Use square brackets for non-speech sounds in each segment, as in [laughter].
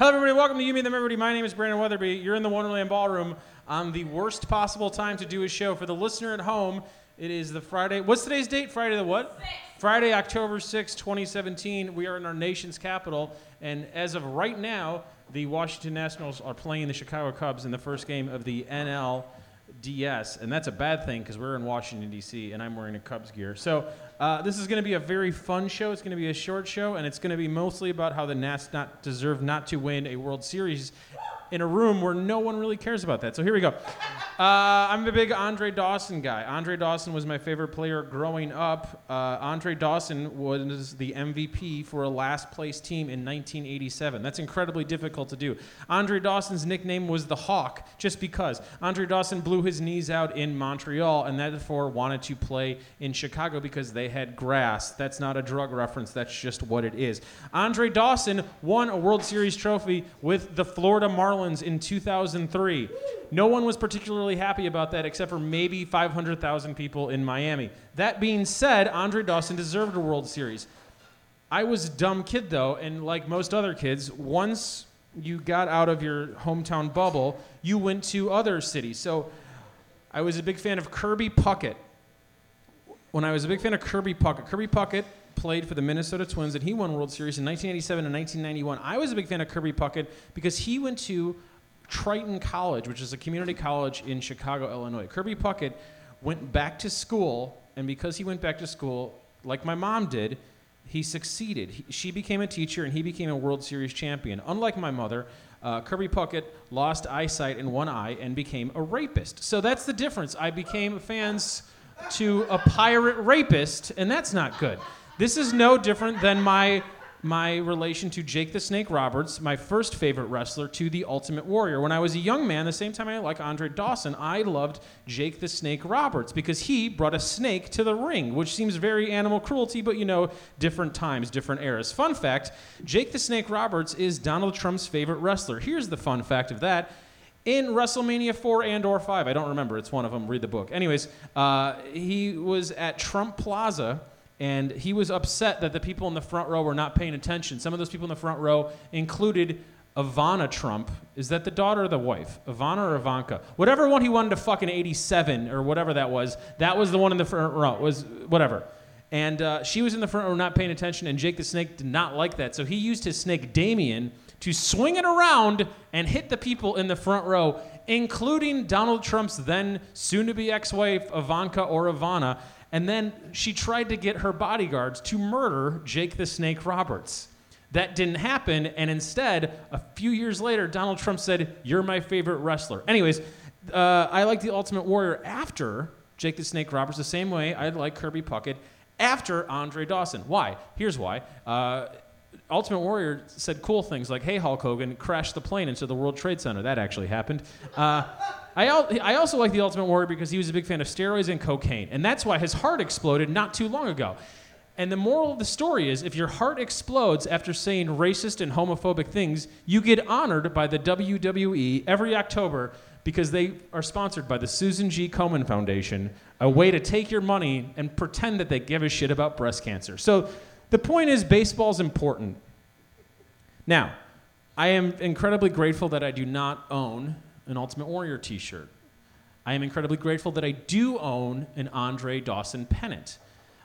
Hello, everybody. Welcome to You Meet Them, everybody. My name is Brandon Wetherbee. You're in the Wonderland Ballroom on the worst possible time to do a show. For the listener at home, it is the Friday. What's today's date? Friday the what? Friday, October 6, 2017. We are in our nation's capital. And as of right now, the Washington Nationals are playing the Chicago Cubs in the first game of the NL. DS, and that's a bad thing because we're in Washington D.C. and I'm wearing a Cubs gear. So uh, this is going to be a very fun show. It's going to be a short show, and it's going to be mostly about how the Nats not deserve not to win a World Series in a room where no one really cares about that. So here we go. Uh, I'm a big Andre Dawson guy. Andre Dawson was my favorite player growing up. Uh, Andre Dawson was the MVP for a last place team in 1987. That's incredibly difficult to do. Andre Dawson's nickname was the Hawk, just because. Andre Dawson blew his knees out in Montreal and therefore wanted to play in Chicago because they had grass. That's not a drug reference, that's just what it is. Andre Dawson won a World Series trophy with the Florida Marlins in 2003. No one was particularly happy about that except for maybe 500,000 people in Miami. That being said, Andre Dawson deserved a World Series. I was a dumb kid though, and like most other kids, once you got out of your hometown bubble, you went to other cities. So I was a big fan of Kirby Puckett. When I was a big fan of Kirby Puckett, Kirby Puckett played for the Minnesota Twins and he won World Series in 1987 and 1991. I was a big fan of Kirby Puckett because he went to Triton College, which is a community college in Chicago, Illinois. Kirby Puckett went back to school, and because he went back to school, like my mom did, he succeeded. He, she became a teacher, and he became a World Series champion. Unlike my mother, uh, Kirby Puckett lost eyesight in one eye and became a rapist. So that's the difference. I became fans to a pirate rapist, and that's not good. This is no different than my my relation to Jake the Snake Roberts, my first favorite wrestler, to the Ultimate Warrior. When I was a young man, the same time I like Andre Dawson, I loved Jake the Snake Roberts because he brought a snake to the ring, which seems very animal cruelty, but you know, different times, different eras. Fun fact Jake the Snake Roberts is Donald Trump's favorite wrestler. Here's the fun fact of that in WrestleMania 4 and or 5. I don't remember. It's one of them. Read the book. Anyways, uh, he was at Trump Plaza and he was upset that the people in the front row were not paying attention. Some of those people in the front row included Ivana Trump. Is that the daughter or the wife? Ivana or Ivanka? Whatever one he wanted to fucking 87 or whatever that was, that was the one in the front row. Was whatever. And uh, she was in the front row not paying attention, and Jake the Snake did not like that. So he used his snake, Damien, to swing it around and hit the people in the front row, including Donald Trump's then soon to be ex wife, Ivanka or Ivana. And then she tried to get her bodyguards to murder Jake the Snake Roberts. That didn't happen, and instead, a few years later, Donald Trump said, You're my favorite wrestler. Anyways, uh, I like the Ultimate Warrior after Jake the Snake Roberts, the same way I like Kirby Puckett after Andre Dawson. Why? Here's why. Uh, Ultimate Warrior said cool things like, "Hey, Hulk Hogan, crash the plane into the World Trade Center." That actually happened. Uh, I, I also like the Ultimate Warrior because he was a big fan of steroids and cocaine, and that's why his heart exploded not too long ago. And the moral of the story is if your heart explodes after saying racist and homophobic things, you get honored by the WWE every October because they are sponsored by the Susan G. Komen Foundation, a way to take your money and pretend that they give a shit about breast cancer. So the point is, baseball's important. Now, I am incredibly grateful that I do not own an Ultimate Warrior t shirt. I am incredibly grateful that I do own an Andre Dawson pennant.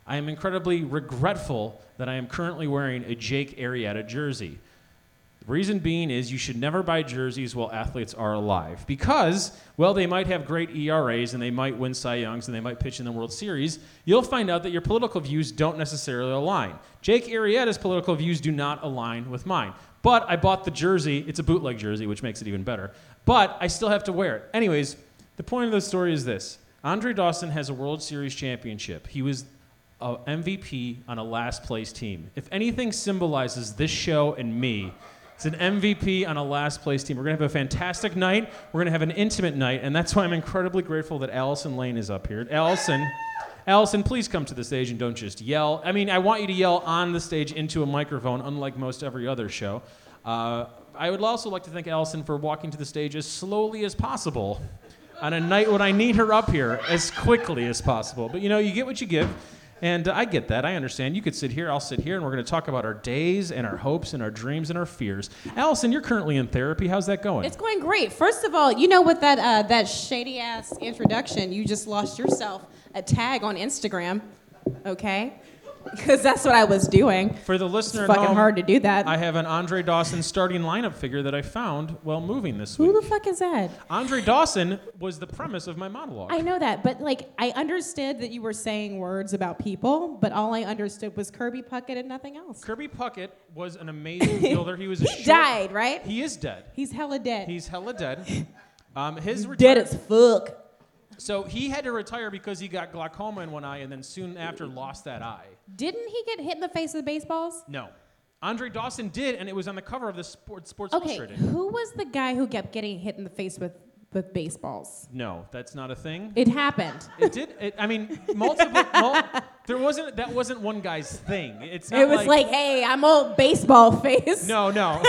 I am incredibly regretful that I am currently wearing a Jake Arrieta jersey. The reason being is you should never buy jerseys while athletes are alive because, well, they might have great ERAs and they might win Cy Youngs and they might pitch in the World Series. You'll find out that your political views don't necessarily align. Jake Arrieta's political views do not align with mine. But I bought the jersey. It's a bootleg jersey, which makes it even better. But I still have to wear it. Anyways, the point of the story is this Andre Dawson has a World Series championship. He was a MVP on a last place team. If anything symbolizes this show and me, it's an MVP on a last place team. We're going to have a fantastic night. We're going to have an intimate night, and that's why I'm incredibly grateful that Allison Lane is up here. Allison, Allison, please come to the stage and don't just yell. I mean, I want you to yell on the stage into a microphone, unlike most every other show. Uh, I would also like to thank Allison for walking to the stage as slowly as possible on a night when I need her up here as quickly as possible. But you know, you get what you give. And I get that. I understand. You could sit here, I'll sit here, and we're going to talk about our days and our hopes and our dreams and our fears. Allison, you're currently in therapy. How's that going? It's going great. First of all, you know with that uh, that shady ass introduction, you just lost yourself a tag on Instagram, okay? Because that's what I was doing. For the listener at fucking home, hard to do that. I have an Andre Dawson starting lineup figure that I found while moving this week. Who the fuck is that? Andre Dawson was the premise of my monologue. I know that, but like I understood that you were saying words about people, but all I understood was Kirby Puckett and nothing else. Kirby Puckett was an amazing [laughs] fielder. He was a He short- died, right? He is dead. He's hella dead. He's hella dead. [laughs] Um, his dead as fuck. So he had to retire because he got glaucoma in one eye and then soon after lost that eye. Didn't he get hit in the face with baseballs? No. Andre Dawson did, and it was on the cover of the Sports, Sports Okay, Illustrated. who was the guy who kept getting hit in the face with with baseballs? No, that's not a thing. It happened. It did. It, I mean, multiple. [laughs] mul- there wasn't. That wasn't one guy's thing. It's not It was like, hey, I'm old baseball face. No, no.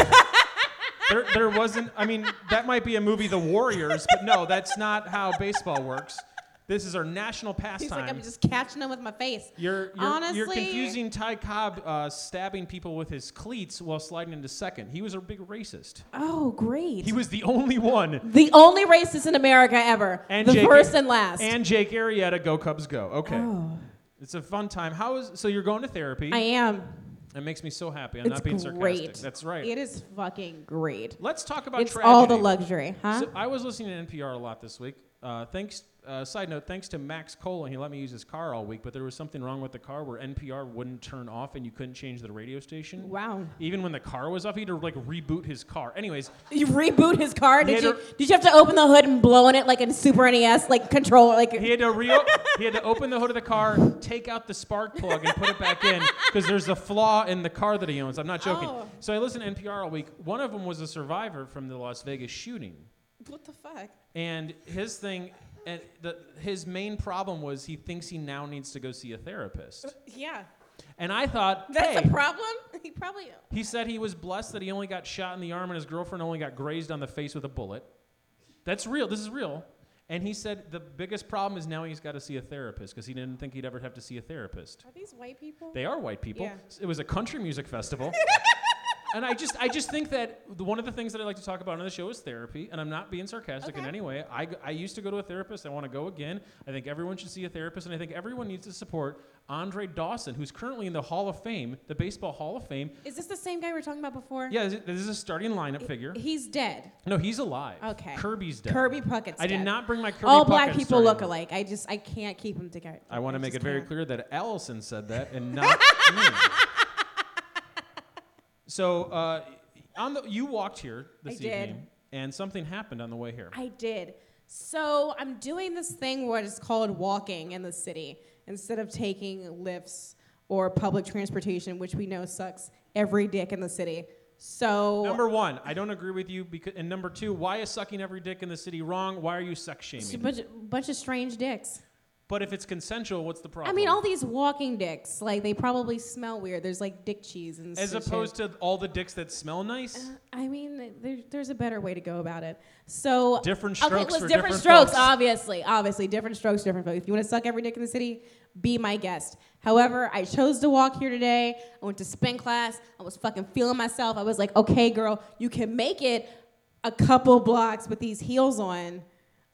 [laughs] there, there wasn't. I mean, that might be a movie, The Warriors, but no, that's not how baseball works. This is our national pastime. He's like, I'm just catching them with my face. You're, you're, Honestly, you're confusing Ty Cobb uh, stabbing people with his cleats while sliding into second. He was a big racist. Oh, great. He was the only one. the only racist in America ever. And the Jake, first and last. And Jake Arrieta, go Cubs, go. Okay, oh, it's a fun time. How is so? You're going to therapy. I am. It makes me so happy. I'm It's not being sarcastic. great. That's right. It is fucking great. Let's talk about It's tragedy. all the luxury, huh? So I was listening to NPR a lot this week. Uh, thanks. Uh, side note: Thanks to Max Colin, he let me use his car all week. But there was something wrong with the car where NPR wouldn't turn off, and you couldn't change the radio station. wow. Even when the car was off, he had to like reboot his car. Anyways, You reboot his car? Did you, to- did you have to open the hood and blow in it like in Super NES, like control, like he had to re- he had to open the hood of the car, take out the spark plug, and put it back in because there's a flaw in the car that he owns. I'm not joking. Oh. So I listened to NPR all week. One of them was a survivor from the Las Vegas shooting. what the fuck? And his thing, and the, his main problem was he thinks he now needs to go see a therapist. Uh, yeah, And I thought, that's hey, a problem. [laughs] He probably. he said he was blessed that he only got shot in the arm and his girlfriend only got grazed on the face with a bullet. That's real. This is real. And he said the biggest problem is now he's got to see a therapist because he didn't think he'd ever have to see a therapist. Are these white people? They are white people. Yeah. It was a country music festival. [laughs] and I just, I just think that the, one of the things that I like to talk about on the show is therapy. And I'm not being sarcastic in any way. I, I used to go to a therapist. I want to go again. I think everyone should see a therapist. And I think everyone needs to support Andre Dawson, who's currently in the Hall of Fame, the Baseball Hall of Fame. Is this the same guy we were talking about before? Yeah, this is- this is a starting lineup figure. He's dead. No, he's alive. Okay. Kirby's dead. Kirby Puckett's I did not bring my Kirby All black people look alike. I just I can't keep them together. I want to make it very can't. clear that Allison said that and [laughs] not me. So, uh, on the, you walked here this I did. evening, and something happened on the way here. I did. So I'm doing this thing what is called walking in the city instead of taking lifts or public transportation, which we know sucks every dick in the city. So Number one, I don't agree with you. Because, and number two, why is sucking every dick in the city wrong? Why are you sex it's a shaming? bunch, bunch of strange dicks. But if it's consensual, what's the problem? I mean, all these walking dicks, like they probably smell weird. There's like dick cheese and stuff. As shit. opposed to all the dicks that smell nice. Uh, I mean, there, there's a better way to go about it. So Different okay, strokes let's for different, different strokes. folks. Obviously, obviously, different strokes, different folks. If you want to suck every dick in the city, be my guest. However, I chose to walk here today. I went to spin class. I was fucking feeling myself. I was like, okay, girl, you can make it a couple blocks with these heels on.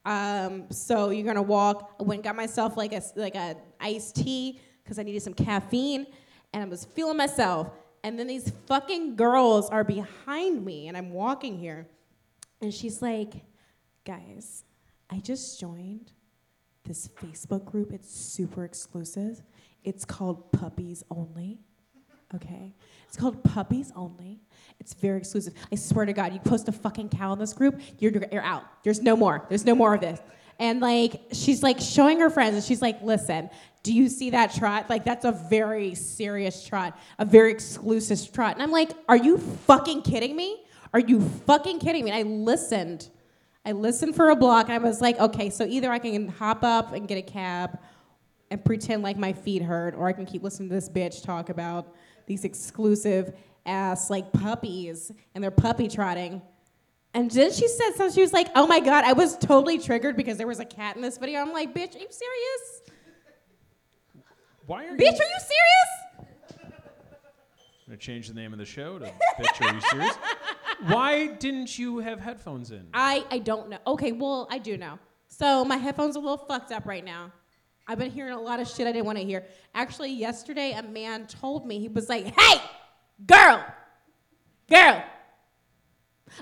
Um, so you're gonna walk. I went and got myself like a like a iced tea because I needed some caffeine, and I was feeling myself. And then these fucking girls are behind me, and I'm walking here, and she's like, "Guys, I just joined this Facebook group. It's super exclusive. It's called Puppies Only. Okay? It's called Puppies Only. It's very exclusive. I swear to God, you post a fucking cow in this group, you're, you're out. There's no more. There's no more of this. And like, she's like showing her friends, and she's like, listen, do you see that trot? Like, that's a very serious trot, a very exclusive trot. And I'm like, are you fucking kidding me? Are you fucking kidding me? And I listened. I listened for a block, and I was like, okay, so either I can hop up and get a cab and pretend like my feet hurt, or I can keep listening to this bitch talk about these exclusive ass like puppies and they're puppy trotting. And then she said something, she was like, oh my God, I was totally triggered because there was a cat in this video. I'm like, bitch, are you serious? Why are Bitch, you? are you serious? I'm gonna change the name of the show to Bitch. Are you serious? Why didn't you have headphones in? I, I don't know. Okay, well, I do know. So my headphones are a little fucked up right now. I've been hearing a lot of shit I didn't want to hear. Actually, yesterday a man told me he was like, "Hey, girl, girl,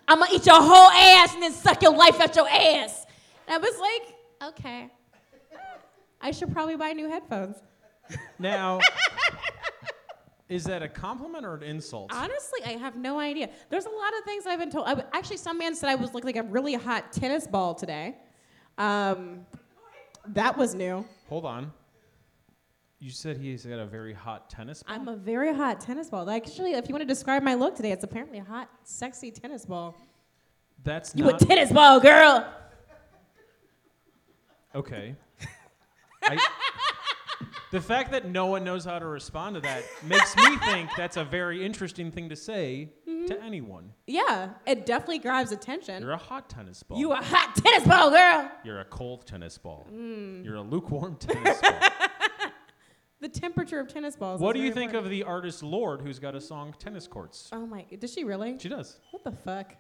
I'm gonna eat your whole ass and then suck your life out your ass." And I was like, "Okay, I should probably buy new headphones." Now, [laughs] is that a compliment or an insult? Honestly, I have no idea. There's a lot of things I've been told. I, actually, some man said I was look like a really hot tennis ball today. Um, that was new. Hold on. You said he's got a very hot tennis. Ball? I'm a very hot tennis ball. Actually, if you want to describe my look today, it's apparently a hot, sexy tennis ball. That's You not a tennis ball, girl. okay. I, the fact that no one knows how to respond to that makes me think that's a very interesting thing to say Mm-hmm. to anyone. Yeah, it definitely grabs attention. You're a hot tennis ball. You a hot tennis ball, girl. You're a cold tennis ball. Mm. You're a lukewarm [laughs] tennis ball. The temperature of tennis balls. what do you think important. of the artist Lorde, who's got a song "Tennis Courts"? Oh my! Does she really? She does. What the fuck?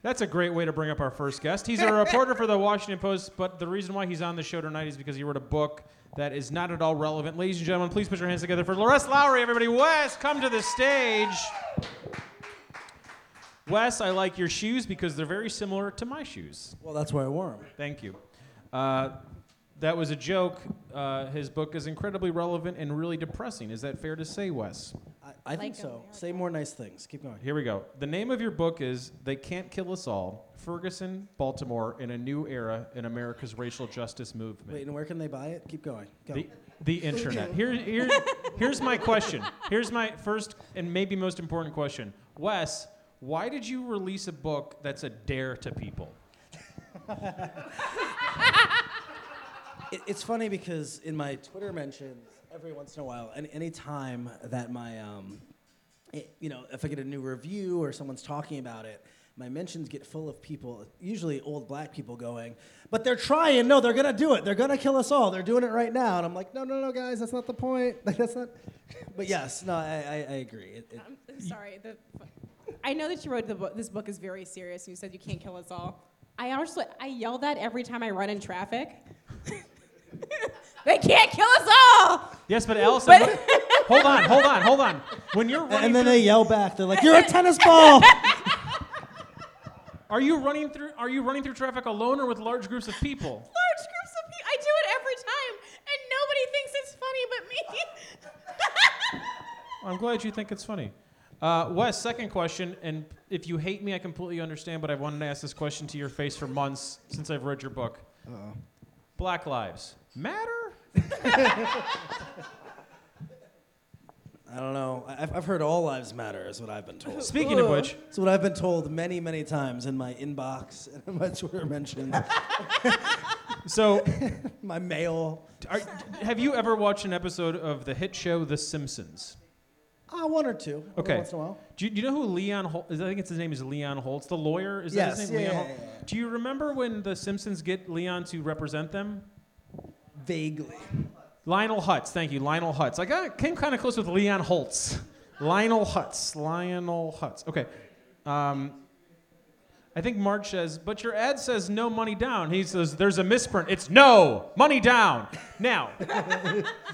That's a great way to bring up our first guest. He's a reporter for the Washington Post, but the reason why he's on the show tonight is because he wrote a book that is not at all relevant. Ladies and gentlemen, please put your hands together for Wesley Lowery. Everybody, Wes, come to the stage. Wes, I like your shoes because they're very similar to my shoes. Well, that's why I wore them. Thank you. Uh, that was a joke. Uh, his book is incredibly relevant and really depressing. Is that fair to say, Wes? I, I think Like so. America. Say more nice things. Keep going. Here we go. The name of your book is They Can't Kill Us All Ferguson, Baltimore, in a New Era in America's Racial Justice Movement. Wait, and where can they buy it? Keep going. Go. The, the internet. Here, here, here's my question. Here's my first and maybe most important question. Wes, why did you release a book that's a dare to people? It, it's funny because in my Twitter mentions, every once in a while, and any time that my, um, it- you know, if I get a new review or someone's talking about it, my mentions get full of people, usually old black people, going, "But they're trying. No, they're gonna do it. They're gonna kill us all. They're doing it right now." And I'm like, "No, no, no, guys, that's not the point. Like, [laughs] that's not." [laughs] But yes, no, I, I, I agree. It, it, I'm sorry. The, I know that you wrote the book. This book is very serious. You said you can't kill us all. I honestly, I yell that every time I run in traffic. [laughs] they can't kill us all. Yes, but Allison, But- [laughs] hold on, hold on, hold on. When you're running and then through, they yell back. They're like, "You're a tennis [laughs] ball." are you running through are you running through traffic alone or with large groups of people? Large groups of people. I do it every time, and nobody thinks it's funny but me. I'm glad you think it's funny. Uh, Wes, second question, and if you hate me, I completely understand, but I've wanted to ask this question to your face for months since I've read your book. Uh-oh. Black lives matter? [laughs] I don't know. I- I've, I've heard all lives matter, is what I've been told. Speaking of which, It's what I've been told many, many times in my inbox [laughs] and in my Twitter mentions, [laughs] so my mail. are, have you ever watched an episode of the hit show The Simpsons? Ah, one or two. Okay. Once in a while. Do you, do you know who Leon Holtz? I think it's his name is Leon Holtz, the lawyer. Is that Yes, his name? yeah, Leon yeah, yeah, yeah. Do you remember when the Simpsons get Leon to represent them? Vaguely. Lionel Hutz, thank you, Lionel Hutz. I got came kind of close with Leon Holtz. Lionel Hutz, Lionel Hutz. Okay. Um, I think Marge says, but your ad says no money down. He says there's a misprint. It's no money down. Now,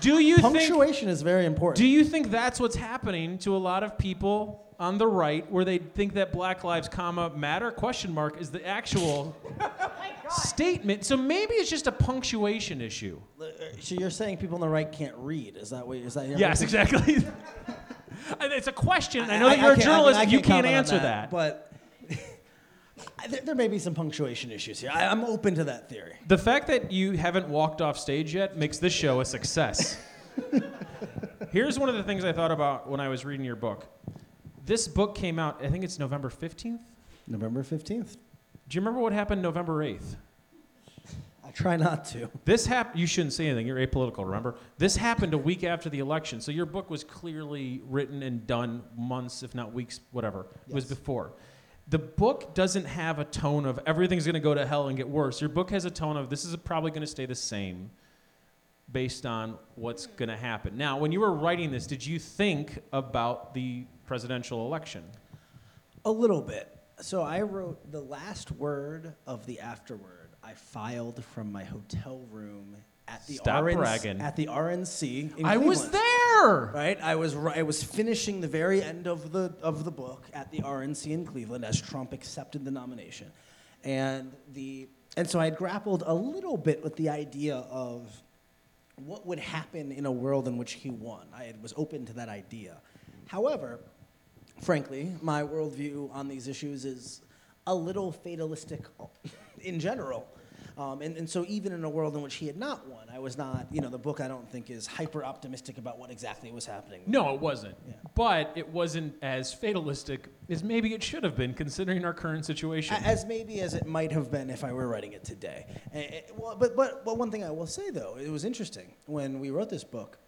do you think Punctuation is very important. do you think that's what's happening to a lot of people on the right, where they think that Black Lives, comma matter question mark is the actual statement? So maybe it's just a punctuation issue. So you're saying people on the right can't read? Is that what? Is that your Yes, exactly. [laughs] It's a question. I know I- that you're I a can't- I mean, journalist. You can't answer that. But there, there may be some punctuation issues here. I, I'm open to that theory. The fact that you haven't walked off stage yet makes this show a success. [laughs] Here's one of the things I thought about when I was reading your book. This book came out, I think it's November 15th. November 15th. Do you remember what happened November 8th? I try not to. This happened. You shouldn't say anything. You're apolitical. Remember, this happened a week after the election. So your book was clearly written and done months, if not weeks, whatever. It was Yes. before. The book doesn't have a tone of everything's going to go to hell and get worse. Your book has a tone of this is probably going to stay the same. based on what's going to happen. Now, when you were writing this, did you think about the presidential election? A little bit. So I wrote the last word of the afterword. I filed from my hotel room at the Stop RNC, bragging. at the RNC. In I was there. Right, I was I was finishing the very end of the of the book at the RNC in Cleveland as Trump accepted the nomination, and the and so I had grappled a little bit with the idea of what would happen in a world in which he won. I was open to that idea. However, frankly, my worldview on these issues is a little fatalistic in general. Um, and, and so even in a world in which he had not won, I was not, you know, the book I don't think is hyper optimistic about what exactly was happening. No, it wasn't. Yeah. But it wasn't as fatalistic as maybe it should have been considering our current situation. As maybe as it might have been if I were writing it today. Eh, well, but, but, but one thing I will say though, it was interesting when we wrote this book.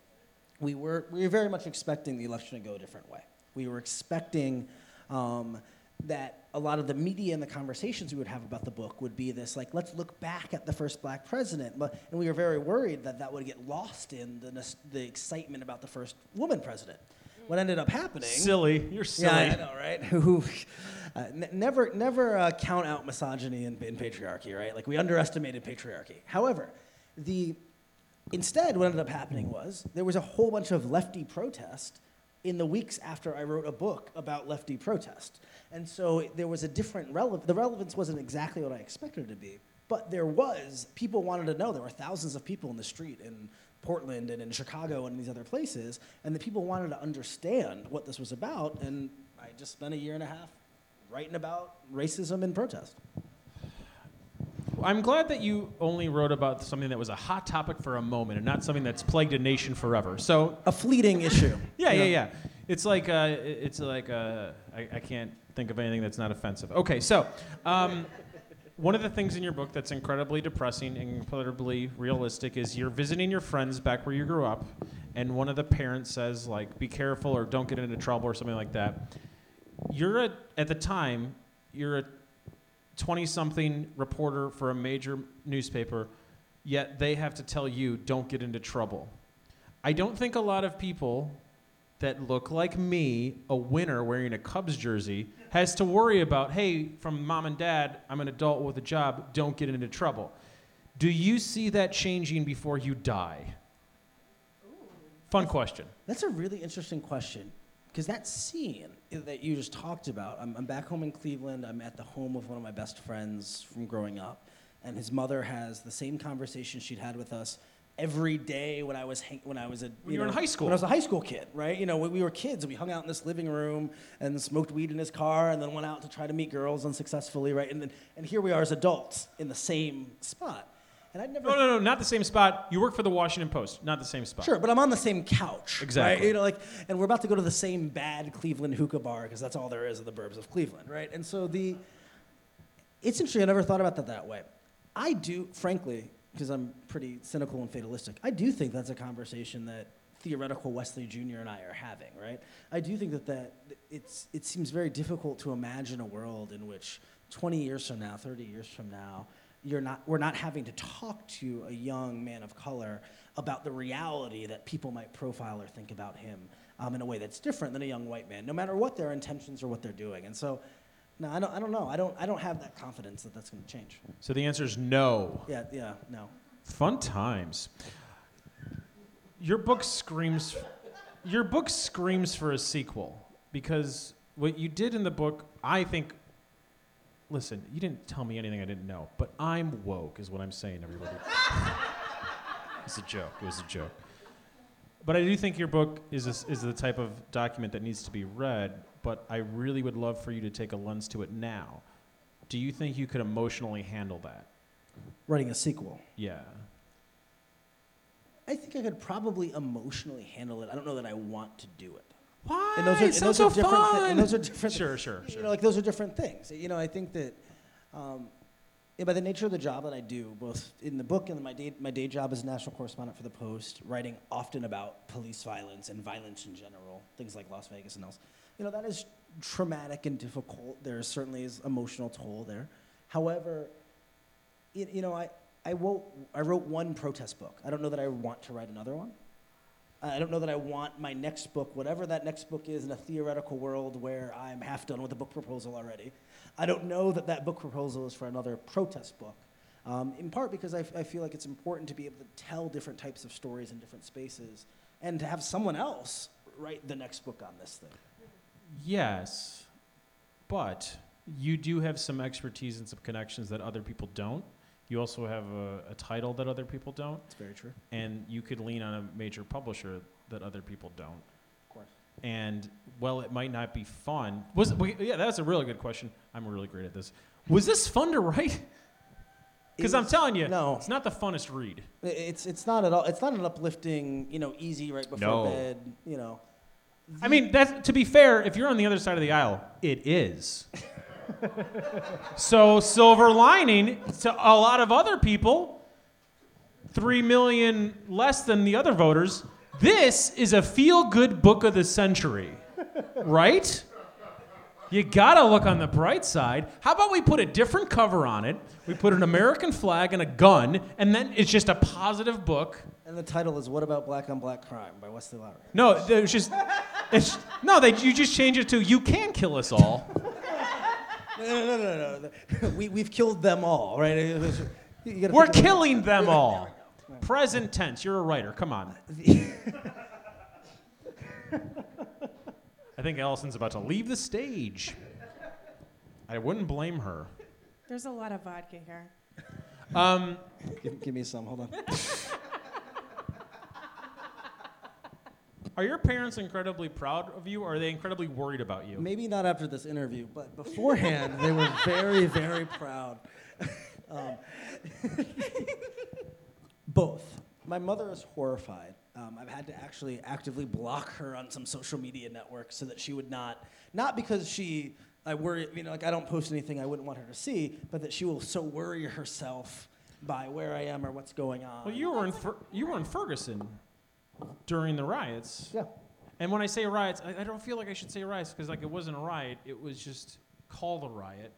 We were we were very much expecting the election to go a different way. We were expecting um, that a lot of the media and the conversations we would have about the book would be this like let's look back at the first black president. And we were very worried that that would get lost in the the excitement about the first woman president. What ended up happening? silly. You're silly. Yeah, I know, right? [laughs] Who uh, n- never never uh, count out misogyny and, and patriarchy, right? Like we underestimated patriarchy. However, the instead what ended up happening was there was a whole bunch of lefty protest in the weeks after I wrote a book about lefty protest, and so there was a different relevance. The relevance wasn't exactly what I expected it to be, but there was people wanted to know. There were thousands of people in the street in Portland and in Chicago and these other places, and the people wanted to understand what this was about. And I just spent a year and a half writing about racism and protest. I'm glad that you only wrote about something that was a hot topic for a moment and not something that's plagued a nation forever. So, A fleeting issue. [laughs] yeah, yeah, know? yeah. It's like, uh, it's like, uh, I, I can't think of anything that's not offensive. Okay, so, um, one of the things in your book that's incredibly depressing and incredibly realistic is you're visiting your friends back where you grew up, and one of the parents says, like, be careful or don't get into trouble or something like that. You're a, at the time, you're a 20 something reporter for a major newspaper, yet they have to tell you, don't get into trouble. I don't think a lot of people that look like me, a winner wearing a Cubs jersey, has to worry about, hey, from mom and dad, I'm an adult with a job, don't get into trouble. Do you see that changing before you die? Fun question. That's a really interesting question. Because that scene that you just talked about, I'm, I'm back home in Cleveland. I'm at the home of one of my best friends from growing up. And his mother has the same conversation she'd had with us every day when I was hang- when I was a When you were in high school. When I was a high school kid, right? You know, when we were kids and we hung out in this living room and smoked weed in his car and then went out to try to meet girls unsuccessfully, right? And then and here we are as adults in the same spot. And I'd never No, no, no, not the same spot. You work for the Washington Post, not the same spot. Sure, but I'm on the same couch. Exactly. Right? You know, like, and we're about to go to the same bad Cleveland hookah bar because that's all there is of the burbs of Cleveland, right? And so the, it's interesting. I never thought about that that way. I do, frankly, because I'm pretty cynical and fatalistic. I do think that's a conversation that theoretical Wesley Jr. and I are having, right? I do think that that it's it seems very difficult to imagine a world in which 20 years from now, 30 years from now, you're not we're not having to talk to a young man of color about the reality that people might profile or think about him um, in a way that's different than a young white man, no matter what their intentions or what they're doing. And so, no, I don't, I don't know. I don't, I don't have that confidence that that's going to change. So the answer is no. Yeah, yeah, no. Fun times. Your book screams your book screams for a sequel because what you did in the book, I think listen, you didn't tell me anything I didn't know, but I'm woke is what I'm saying everybody. [laughs] it's a joke. It was a joke. But I do think your book is a, is the type of document that needs to be read, but I really would love for you to take a lens to it now. Do you think you could emotionally handle that? Writing a sequel. Yeah. I think I could probably emotionally handle it. I don't know that I want to do it. Why? And those are, It and sounds those are so different. thi- fun. and those are different. Sure, sure, You sure. know, like those are different things. You know, I think that um, yeah, by the nature of the job that I do, both in the book and my day, my day job as a national correspondent for the Post, writing often about police violence and violence in general, things like Las Vegas and else. You know, that is traumatic and difficult. There certainly is emotional toll there. However, you, you know, I, I wrote, I wrote one protest book. I don't know that I want to write another one. I don't know that I want my next book, whatever that next book is, in a theoretical world where I'm half done with a book proposal already. I don't know that that book proposal is for another protest book. Um, in part because I, I feel like it's important to be able to tell different types of stories in different spaces and to have someone else write the next book on this thing. Yes, but you do have some expertise and some connections that other people don't. You also have a, a title that other people don't, It's very true. and you could lean on a major publisher that other people don't. Of course. And well, it might not be fun. Was wait, yeah, that's a really good question. I'm really great at this. Was this fun to write? Because I'm telling you, no. it's not the funnest read. It's, it's not at all, it's not an uplifting, you know, easy right before No. bed, you know. I mean, that's to be fair. If you're on the other side of the aisle, it is. [laughs] so silver lining to a lot of other people, three million less than the other voters. This is a feel-good book of the century, right? You gotta look on the bright side. How about we put a different cover on it? We put an American flag and a gun, and then it's just a positive book. And the title is What About Black on Black Crime by Wesley Lowery. No, it's just, it's no. They you just change it to "You can kill us all." No, no, no, no, no. [laughs] we, we've killed them all, right? You We're killing them all. Present tense. You're a writer. Come on. [laughs] I think Allison's about to leave the stage. I wouldn't blame her. There's a lot of vodka here. Um, Give, give me some, hold on. [laughs] are your parents incredibly proud of you, or are they incredibly worried about you? Maybe not after this interview, but beforehand, they were very, very proud. [laughs] um, [laughs] both. My mother is horrified. Um, I've had to actually actively block her on some social media networks so that she would not, not because she, I worry, you know, like I don't post anything I wouldn't want her to see, but that she will so worry herself by where I am or what's going on. Well, you were in Fer- you were in Ferguson during the riots. Yeah. And when I say riots, I, I don't feel like I should say riots because like it wasn't a riot. It was just called a riot.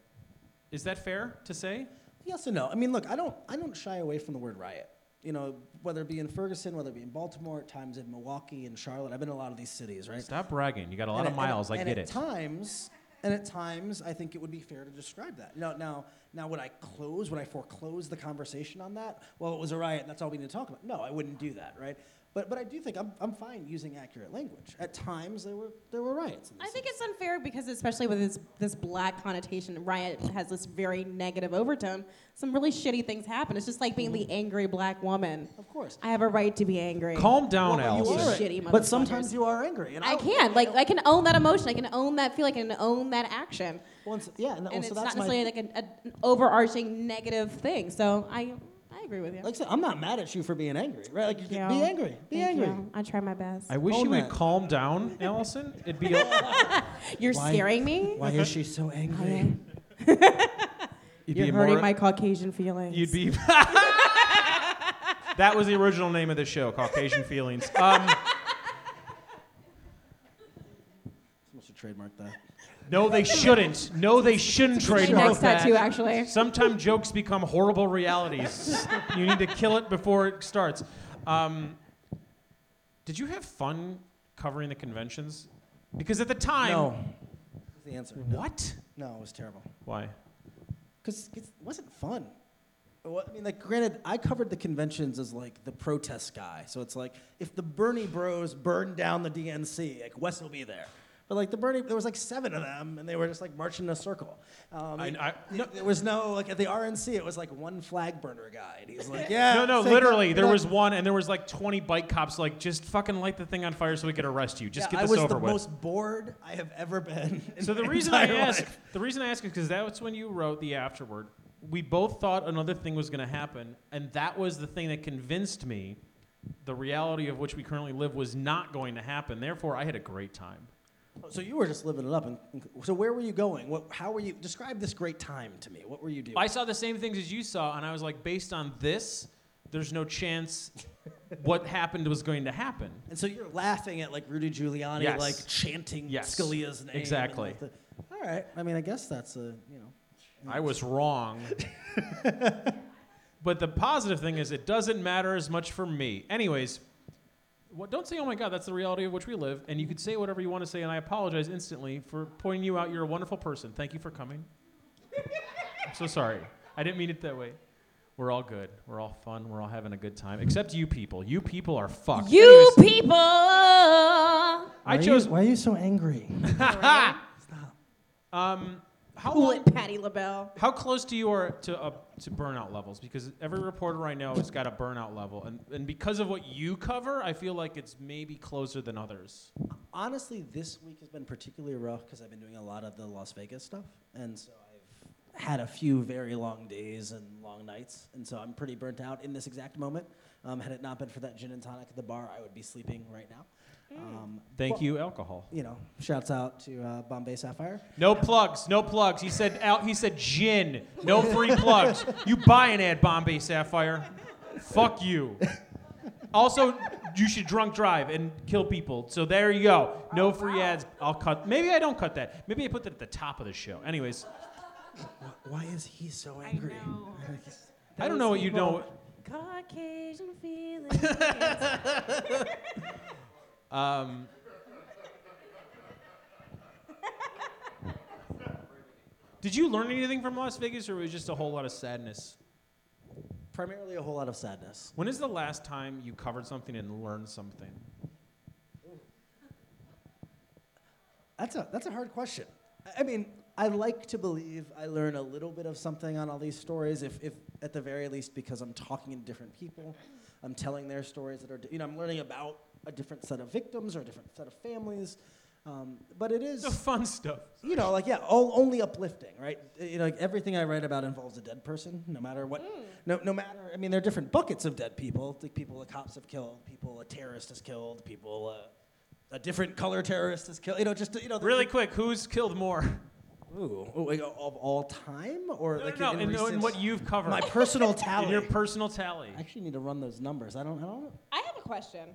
Is that fair to say? Yes and no. I mean, look, I don't, I don't shy away from the word riot. You know, whether it be in Ferguson, whether it be in Baltimore, at times in Milwaukee and Charlotte. I've been in a lot of these cities, right? Stop bragging. You got a lot And of at- and miles. I and get at it. times, and at times, I think it would be fair to describe that. Now, now, now, would I close? Would I foreclose the conversation on that? Well, it was a riot. and That's all we need to talk about. No, I wouldn't do that, right? But, but I do think I'm, I'm fine using accurate language. At times, there were there were riots. I think it's unfair because, especially with this this black connotation, riot has this very negative overtone. Some really shitty things happen. It's just like being the mm. angry black woman. of course. I have a right to be angry. Calm down, Well, you Allison. are, Shitty but motherfuckers. sometimes you are angry. And I don't- can like I can own that emotion. I can own that feel. I can own that action. Well, and yeah, and, and well, it's that's not my necessarily like a, a, an overarching negative thing. So I I agree with you. Like I said, I'm not mad at you for being angry, right? Like, you Thank be angry. Be Thank angry. you. I try my best. I wish Own you would that. calm down, Allison. It'd be a, [laughs] You're Why- scaring me. Why is she so angry? am. [laughs] you'd You're be hurting more, my Caucasian feelings. You'd be. [laughs] that was the original name of the show, Caucasian Feelings. Um, Someone should trademark that. No, they shouldn't. No, they shouldn't My trademark next that. tattoo, actually. Sometimes jokes become horrible realities. you need to kill it before it starts. Um, did you have fun covering the conventions? Because at the time, No. That's the answer. No. what? No, it was terrible. Why? Because it wasn't fun. Well, I mean, like, granted, I covered the conventions as like the protest guy. So it's like if the Bernie Bros burn down the DNC, like Wes will be there. But like the Bernie, there was like seven of them, and they were just like marching in a circle. Um, I- I- no- there was no like at the RNC, it was like one flag burner guy, and he's like, [laughs] yeah. No, no, literally, there was one, and there was like 20 bike cops, like, just fucking light the thing on fire so we could arrest you. Just Yeah, get this over with. I was the with. most bored I have ever been. [laughs] So the reason I ask, life. the reason I ask is because that's when you wrote the afterword. We both thought another thing was going to happen, and that was the thing that convinced me the reality of which we currently live was not going to happen. Therefore, I had a great time. So you were just living it up. And, and- so where were you going? What, how were you? Describe this great time to me. What were you doing? I saw the same things as you saw, and I was like, based on this, there's no chance [laughs] what happened was going to happen. and so you're laughing at like Rudy Giuliani, Yes. like chanting Yes. Scalia's name. Exactly. the- all right. I mean, I guess that's a you know. I was wrong. [laughs] But the positive thing is, it doesn't matter as much for me. Anyways, what, don't say, oh my God, that's the reality of which we live. And you could say whatever you want to say, and I apologize instantly for pointing you out. You're a wonderful person. Thank you for coming. I'm so sorry. I didn't mean it that way. We're all good. We're all fun. We're all having a good time. Except you people. You people are fucked. You Anyways, people. I Why are chose. You, why are you so angry? [laughs] um, how Cool long, it, Patti LaBelle. How close do you are to uh, to burnout levels? Because every reporter I know has got a burnout level, and and because of what you cover, I feel like it's maybe closer than others. Honestly, this week has been particularly rough because I've been doing a lot of the Las Vegas stuff, and so I've had a few very long days and long nights, and so I'm pretty burnt out in this exact moment. Um, had it not been for that gin and tonic at the bar, I would be sleeping right now. Um, Thank but, you, alcohol. You know, shouts out to uh, Bombay Sapphire. No plugs. No plugs. He said out. He said gin. No free plugs. You buy an ad, Bombay Sapphire. Fuck you. Also, you should drunk drive and kill people. So there you go. No free ads. I'll cut. Maybe I don't cut that. Maybe I put that at the top of the show. Anyways, Why is he so angry? know. [laughs] I don't know what you know. Caucasian feelings. [laughs] Um, did you learn anything from Las Vegas, or was it just a whole lot of sadness? Primarily a whole lot of sadness. When is the last time you covered something and learned something? That's a that's a hard question. I- mean, I like to believe I learn a little bit of something on all these stories, if, if at the very least because I'm talking to different people, I'm telling their stories that are, you know, I'm learning about a different set of victims or a different set of families. Um, but it is, The fun stuff. you know, like yeah, all, only uplifting, right? You know, like everything I write about involves a dead person, no matter what. No, no matter. I mean, there are different buckets of dead people. Like people the cops have killed, people a terrorist has killed, people uh, a different color terrorist has killed. You know, just you know. there's- Really quick, who's killed more? Ooh, ooh, like, of all time, or No, like no, in, no, in, in recent- what you've covered. my personal [laughs] in tally. your personal tally. I actually need to run those numbers. I don't. I don't. I have a question.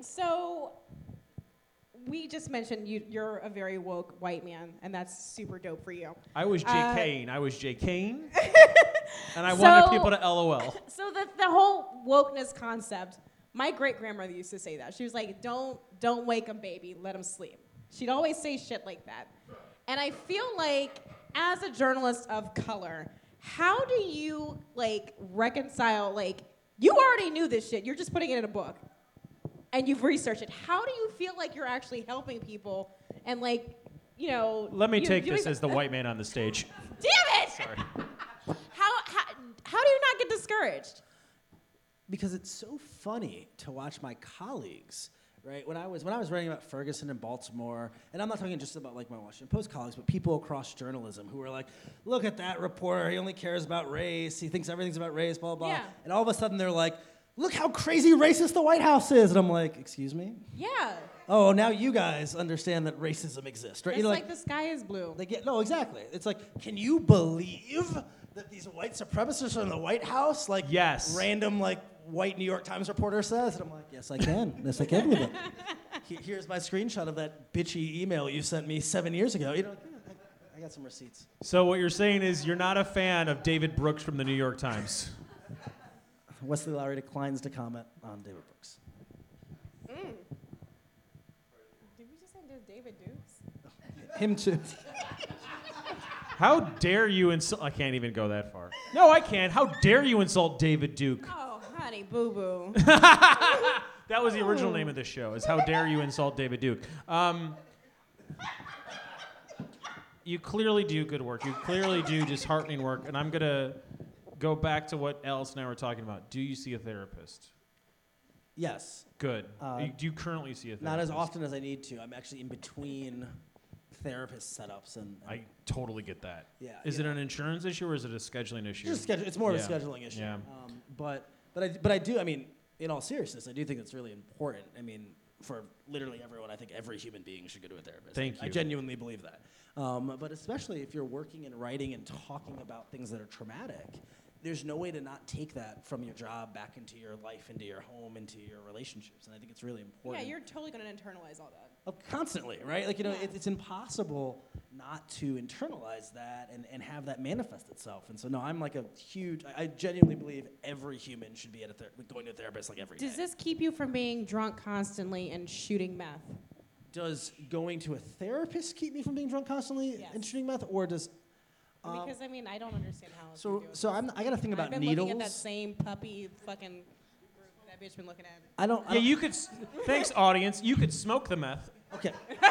So, we just mentioned you, you're a very woke white man, and that's super dope for you. I was Jay Uh, Kane. I was Jay Kane. [laughs] and I So- wanted people to LOL. [laughs] So the, the whole wokeness concept, my great grandmother used to say that. She was like, "Don't don't wake them, baby. Let him sleep." She'd always say shit like that. And I feel like, as a journalist of color, how do you like reconcile? Like, you already knew this shit. You're just putting it in a book, and you've researched it. How do you feel like you're actually helping people? And like, you know, Let me you- take this even- as the white man on the stage. [laughs] Damn it! Sorry. [laughs] How, how how do you not get discouraged? because it's so funny to watch my colleagues right when i was when i was writing about ferguson and baltimore and i'm not talking just about like my washington post colleagues but people across journalism who were like look at that reporter he only cares about race he thinks everything's about race blah blah Yeah. and all of a sudden they're like look how crazy racist the white house is and i'm like excuse me Yeah. oh now you guys understand that racism exists right It's You know, like, the sky is blue. They get no, exactly. It's like, can you believe that these white supremacists are in the White House? Like, Yes. random like white New York Times reporter says, and I'm like, yes, I can. yes, I can believe it. [laughs] Here's my screenshot of that bitchy email you sent me seven years ago. You know, I, I got some receipts. So what you're saying is you're not a fan of David Brooks from the New York Times. Wesley Lowery declines to comment on David Brooks. Did we just say there's David Dukes? [laughs] Him too. [laughs] How dare you insult? I can't even go that far. No, I can't. How dare you insult David Duke? Oh, honey, boo boo. [laughs] That was the original name of the show. Is How Dare You Insult David Duke? Um, you clearly do good work. You clearly do disheartening work. And I'm gonna go back to what Alice and I were talking about. Do you see a therapist? Yes, Good. Uh, do you currently see a therapist? not as often as I need to. I'm actually in between therapist setups and. and I totally get that. Yeah, Is it an insurance issue or is it a scheduling issue? Just schedule, it's more Yeah. of a scheduling issue. Yeah. Um, but but I but I do. I mean, in all seriousness, I do think it's really important. I mean, for literally everyone, I think every human being should go to a therapist. Thank I you. I genuinely believe that. Um, but especially if you're working and writing and talking about things that are traumatic. There's no way to not take that from your job back into your life, into your home, into your relationships, and I think it's really important. yeah, you're totally gonna internalize all that. Oh, constantly, right? Like you know, Yeah. it, it's impossible not to internalize that and, and have that manifest itself. And so, no, I'm like a huge, I, I genuinely believe every human should be at a ther- going to a therapist like every day. Does this keep you from being drunk constantly and shooting meth? does going to a therapist keep me from being drunk constantly Yes. and shooting meth, or does um, because I mean, I don't understand how. else so do it. so I'm I got to think about I've been needles. looking at that same puppy fucking group that bitch been looking at. I don't. I Yeah, don't- you could. s- Thanks, audience. You could smoke the meth. Okay. [laughs]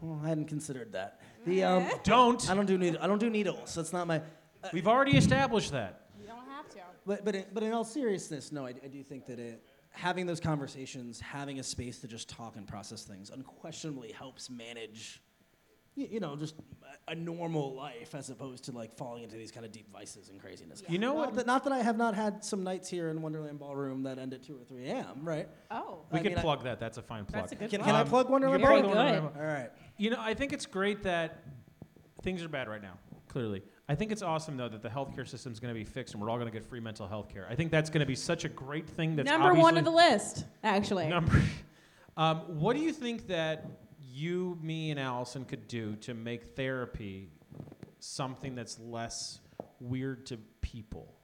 well, I hadn't considered that. The um, [laughs] Don't. I don't do needle, I don't do needles. That's not my. Uh, We've already established that. You don't have to. but but in, but in all seriousness, no, I, I do think that it having those conversations, having a space to just talk and process things, unquestionably helps manage. You, you know, just a, a normal life as opposed to like falling into these kind of deep vices and craziness. You know Not what? that, not that I have not had some nights here in Wonderland Ballroom that end at 2 or 3 a.m., right? Oh. We I could mean, I- plug that. That's a fine plug. That's a good Can, plug. can I plug Wonderland can plug Ballroom? Wonderland All right. You know, I think it's great that things are bad right now. Clearly, I think it's awesome though that the healthcare system is going to be fixed and we're all going to get free mental health care. I think that's going to be such a great thing. That's Number one obviously- of the list, actually. Number. [laughs] Um, what do you think that you, me, and Allison could do to make therapy something that's less weird to people?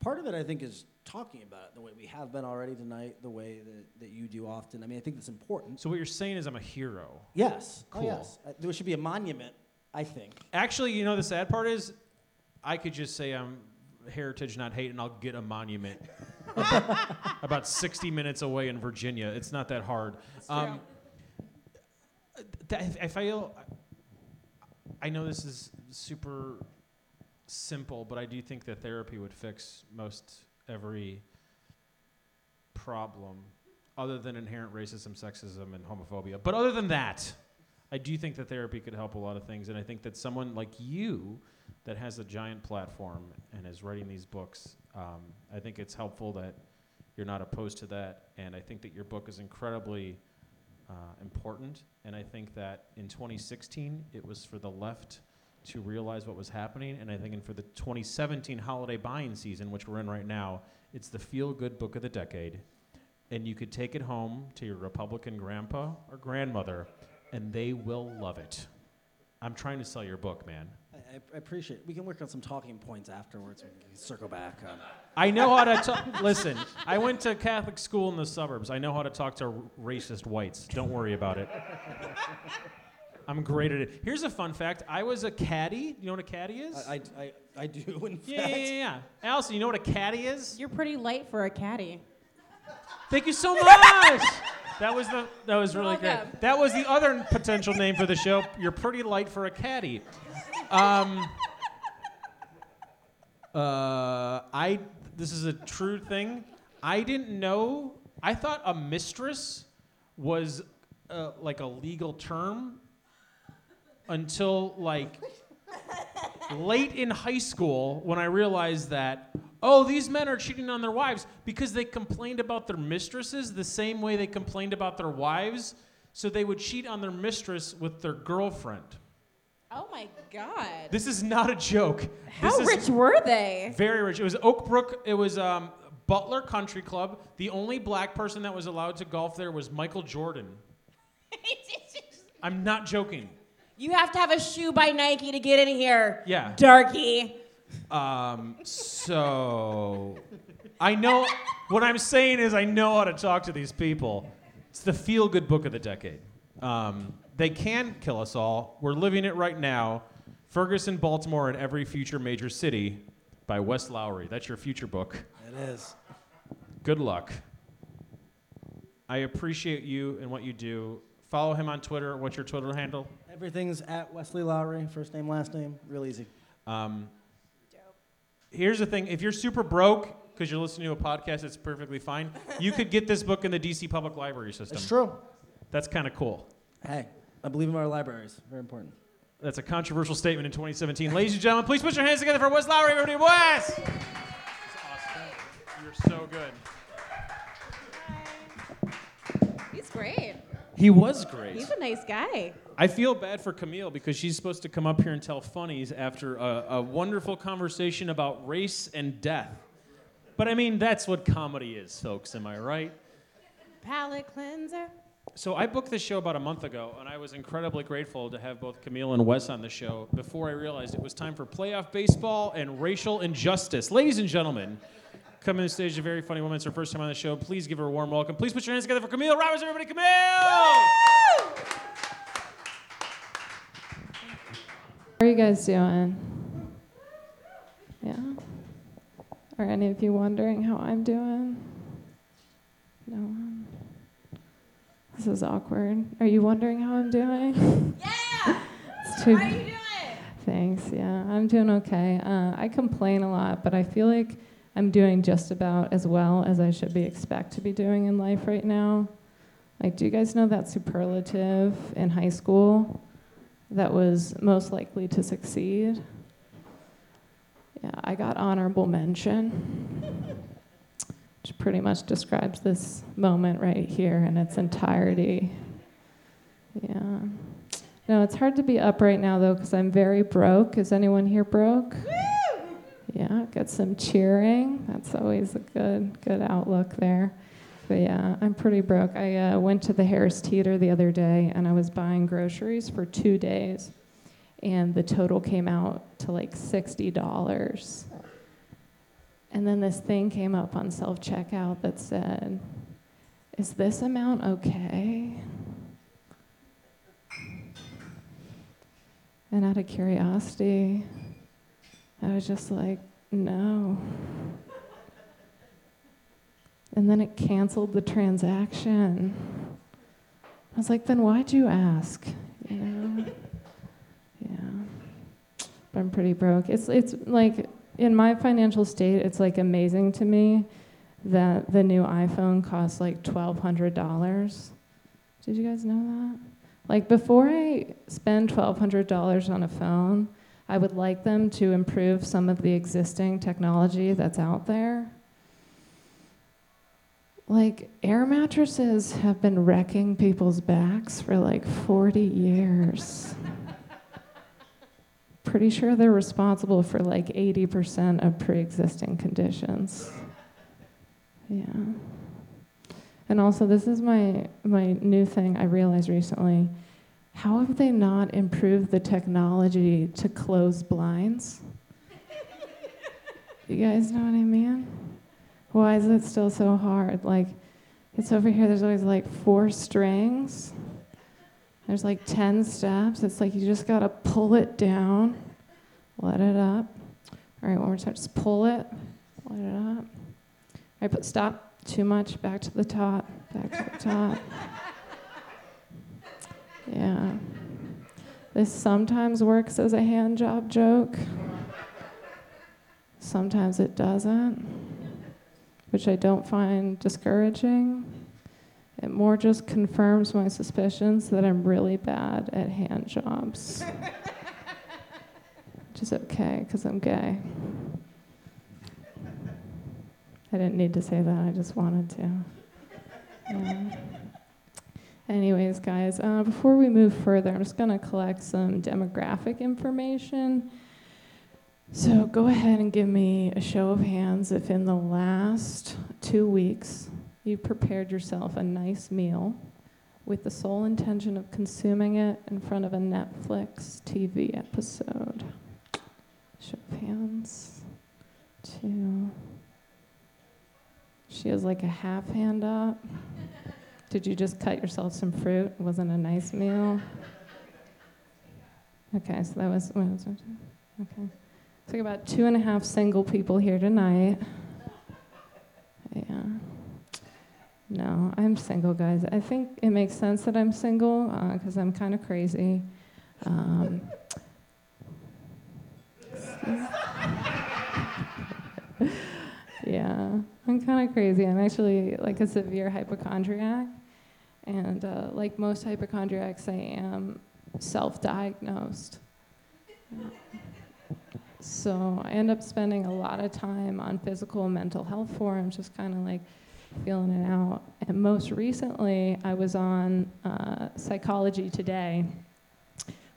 Part of it, I think, is talking about it the way we have been already tonight, the way that, that you do often. I mean, I think that's important. So what you're saying is I'm a hero. Yes. Cool. Oh, yes. Uh, there should be a monument, I think. Actually, you know the sad part is, I could just say I'm heritage, not hate, and I'll get a monument [laughs] about 60 minutes away in Virginia. It's not that hard. Um, I feel. I know this is super simple, but I do think that therapy would fix most every problem, other than inherent racism, sexism, and homophobia. But other than that, I do think that therapy could help a lot of things, and I think that someone like you, that has a giant platform and is writing these books, um, I think it's helpful that you're not opposed to that, and I think that your book is incredibly uh, important, and I think that in 2016 it was for the left to realize what was happening, and I think and for the 2017 holiday buying season, which we're in right now, it's the feel-good book of the decade, and you could take it home to your Republican grandpa or grandmother, and they will love it. I'm trying to sell your book, man. I, I, I appreciate it. We can work on some talking points afterwards. We can circle back. Um, I know how to talk. [laughs] Listen, I went to Catholic school in the suburbs. I know how to talk to r- racist whites. Don't worry about it. [laughs] I'm great at it. Here's a fun fact. I was a caddy. You know what a caddy is? I, I, I, I do, [laughs] in yeah, fact. yeah, yeah, yeah. Allison, you know what a caddy is? You're pretty light for a caddy. Thank you so much. that was the that was really great. That was the other potential name for the show. You're pretty light for a caddy. Um, [laughs] uh, I this is a true thing. I didn't know. I thought a mistress was uh, like a legal term until like late in high school when I realized that, oh, these men are cheating on their wives because they complained about their mistresses the same way they complained about their wives. So they would cheat on their mistress with their girlfriend. Oh my god. This is not a joke. How this is rich were they? very rich. It was Oak Brook. It was um, Butler Country Club. The only black person that was allowed to golf there was Michael Jordan. [laughs] I'm not joking. you have to have a shoe by Nike to get in here. Yeah. Darky. Um, so I know what I'm saying is I know how to talk to these people. It's the feel good book of the decade. Um, they can kill us all. We're living it right now. Ferguson, Baltimore, and every future major city by Wes Lowery. That's your future book. It is. Good luck. I appreciate you and what you do. Follow him on Twitter. What's your Twitter handle? Everything's at Wesley Lowery, first name, last name, real easy. Um, here's the thing: if you're super broke because you're listening to a podcast, it's perfectly fine. You could get this book in the DC Public Library system. It's true. That's kind of cool. Hey, I believe in our libraries. Very important. That's a controversial statement in 2017. Ladies and gentlemen, please put your hands together for Wes Lowery, everybody. Wes! That's awesome. You're so good. He's great. He was great. He's a nice guy. I feel bad for Camille because she's supposed to come up here and tell funnies after a, a wonderful conversation about race and death. But I mean, that's what comedy is, folks. Am I right? Palate cleanser. So I booked this show about a month ago, and I was incredibly grateful to have both Camille and Wes on the show before I realized it was time for playoff baseball and racial injustice. Ladies and gentlemen, coming to the stage, a very funny woman. It's her first time on the show. Please give her a warm welcome. Please put your hands together for Camille Roberts, everybody. Camille! How are you guys doing? Yeah? Are any of you wondering how I'm doing? No one? This is awkward. Are you wondering how I'm doing? [laughs] [laughs] Yeah. It's too- How are you doing? Thanks. Yeah, I'm doing okay. Uh, I complain a lot, but I feel like I'm doing just about as well as I should be expect to be doing in life right now. Like, do you guys know that superlative in high school that was most likely to succeed? Yeah, I got honorable mention, [laughs] which pretty much describes this moment right here in its entirety. Yeah. No, it's hard to be up right now though because I'm very broke. Is anyone here broke? Yeah, got some cheering. That's always a good good outlook there. But yeah, I'm pretty broke. I uh, went to the Harris Teeter the other day and I was buying groceries for two days, and the total came out to like sixty dollars. And then this thing came up on self checkout that said, "Is this amount okay?" And out of curiosity, I was just like, no. And then it canceled the transaction. I was like, then why'd you ask? You know? Yeah. But I'm pretty broke. It's, it's like, in my financial state, it's like amazing to me that the new iPhone costs like $1,200. Did you guys know that? Like before I spend $1,200 on a phone, I would like them to improve some of the existing technology that's out there. Like air mattresses have been wrecking people's backs for like 40 years. [laughs] Pretty sure they're responsible for like 80% of pre existing conditions. Yeah. And also, this is my, my new thing I realized recently. How have they not improved the technology to close blinds? you guys know what I mean? Why is it still so hard? Like, it's over here, there's always like four strings. There's like 10 steps. It's like you just gotta pull it down, let it up. All right, one more time. Just pull it, let it up. Right, but stop. Too much. Back to the top. Back to the top. Yeah. This sometimes works as a hand job joke. Sometimes it doesn't, which I don't find discouraging. It more just confirms my suspicions that I'm really bad at hand jobs. Which is okay, because I'm gay. I didn't need to say that, I just wanted to. Yeah. Anyways, guys, uh, before we move further, I'm just going to collect some demographic information. So go ahead and give me a show of hands if in the last two weeks you've prepared yourself a nice meal with the sole intention of consuming it in front of a Netflix TV episode. Show of hands. Two. She has like a half hand up. Did you just cut yourself some fruit? It wasn't a nice meal. Okay, so that was, what was it? okay. So about two and a half single people here tonight. Yeah. No, I'm single, guys. I think it makes sense that I'm single because I'm kind of crazy. Um, [laughs] yeah, I'm kind of crazy. I'm actually like a severe hypochondriac. And uh, like most hypochondriacs, I am self diagnosed. So I end up spending a lot of time on physical and mental health forums, just kind of like feeling it out. And most recently, I was on uh, Psychology Today,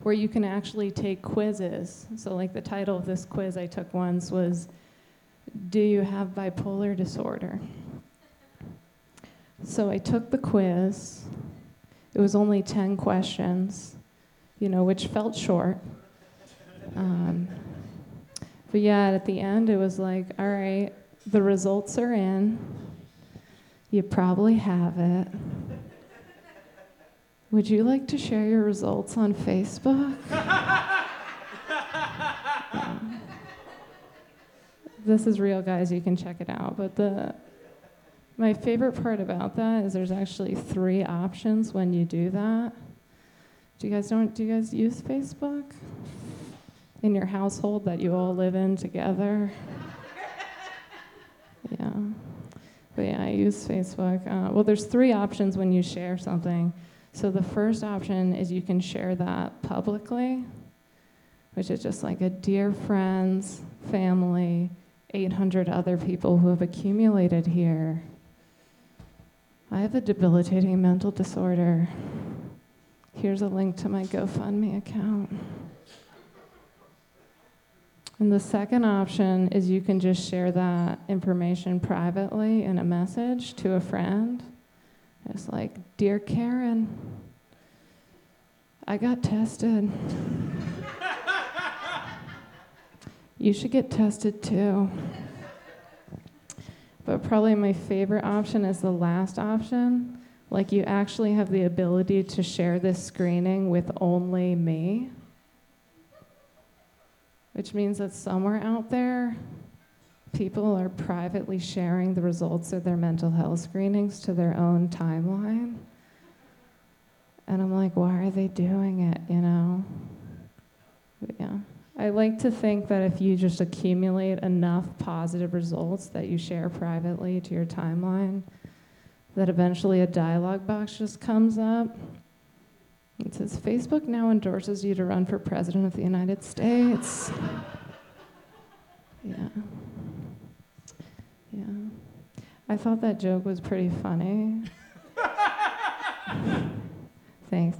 where you can actually take quizzes. So, like the title of this quiz I took once was Do You Have Bipolar Disorder? So I took the quiz, It was only 10 questions, you know, which felt short. Um, but yeah, at the end, it was like, all right, the results are in. You probably have it. Would you like to share your results on Facebook? Um, this is real, guys. You can check it out. But the my favorite part about that is there's actually three options when you do that. Do you guys don't? Do you guys use Facebook in your household that you all live in together? yeah. But yeah, I use Facebook. Uh, well, there's three options when you share something. So the first option is you can share that publicly, which is just like a dear friends, family, 800 other people who have accumulated here. I have a debilitating mental disorder. Here's a link to my GoFundMe account. And the second option is you can just share that information privately in a message to a friend. It's like, Dear Karen, I got tested. [laughs] you should get tested too. But probably my favorite option is the last option. Like, you actually have the ability to share this screening with only me, which means that somewhere out there, people are privately sharing the results of their mental health screenings to their own timeline. And I'm like, why are they doing it, you know? But yeah. I like to think that if you just accumulate enough positive results that you share privately to your timeline, that eventually a dialog box just comes up. It says, Facebook now endorses you to run for president of the United States. [sighs] yeah. Yeah. I thought that joke was pretty funny. [laughs] Thanks.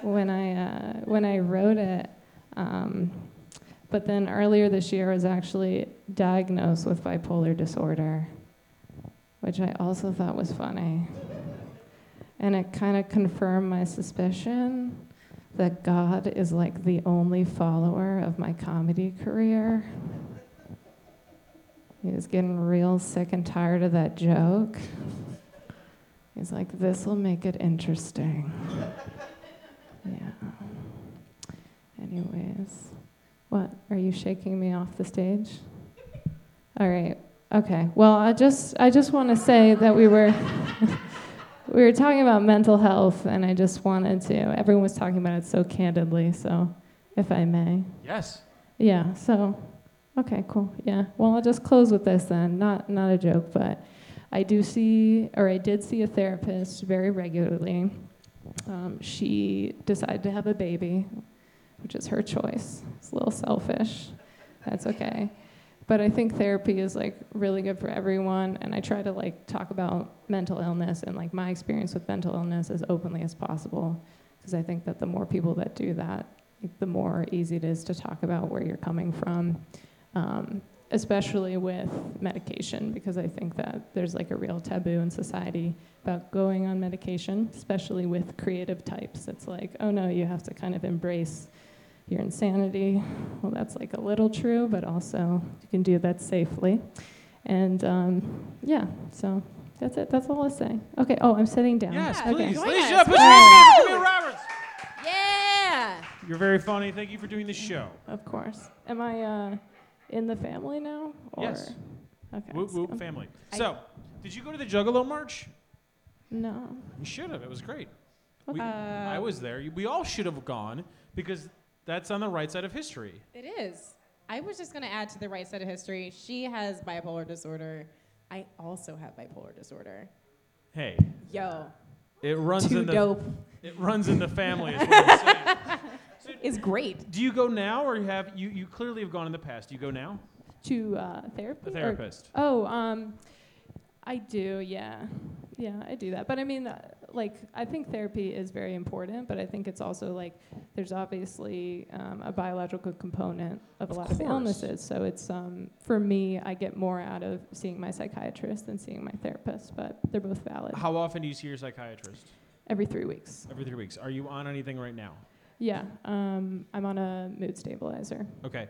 When I, uh, when I wrote it, um, but then earlier this year, I was actually diagnosed with bipolar disorder, which I also thought was funny. And it kind of confirmed my suspicion that God is like the only follower of my comedy career. He was getting real sick and tired of that joke. He's like, this will make it interesting. [laughs] Yeah. Anyways, what? Are you shaking me off the stage? All right. Okay. Well, I just I just want to say that we were we were talking about mental health and I just wanted to everyone was talking about it so candidly, so if I may. Yes. Yeah, so okay, cool. Yeah. Well, I'll just close with this then. Not not a joke, but I do see or I did see a therapist very regularly. Um, she decided to have a baby, which is her choice. It's a little selfish. That's okay. But I think therapy is like really good for everyone and I try to like talk about mental illness and like my experience with mental illness as openly as possible because I think that the more people that do that, the more easy it is to talk about where you're coming from. Um, especially with medication because I think that there's like a real taboo in society about going on medication, especially with creative types. It's like, oh no, you have to kind of embrace your insanity. Well, that's like a little true, but also you can do that safely. And um, yeah, so that's it. That's all I'll say. Okay. Oh, I'm sitting down. Yes, okay. please. Join Ladies us. and gentlemen, Roberts. Yeah. You're very funny. Thank you for doing the show. Of course. Am I uh, in the family now? Or? Yes. Okay. Whoop whoop so- family. I- So, did you go to the Juggalo March? No. You should have. It was great. We, Uh, I was there. We all should have gone because that's on the right side of history. It is. I was just gonna add to the right side of history. She has bipolar disorder. I also have bipolar disorder. Hey, Yo, it runs too in the dope. it runs in the family. Is what I'm saying. [laughs] Is great. Do you go now, or you have you? You clearly have gone in the past. Do you go now? To uh, therapy? The or- therapist. Oh, um, I do, yeah. Yeah, I do that. But I mean, uh, like, I think therapy is very important, but I think it's also like there's obviously um, a biological component of, Of a lot of course. illnesses. So it's, um, for me, I get more out of seeing my psychiatrist than seeing my therapist, but they're both valid. How often do you see your psychiatrist? every three weeks. Every three weeks. Are you on anything right now? Yeah, um, I'm on a mood stabilizer. Okay.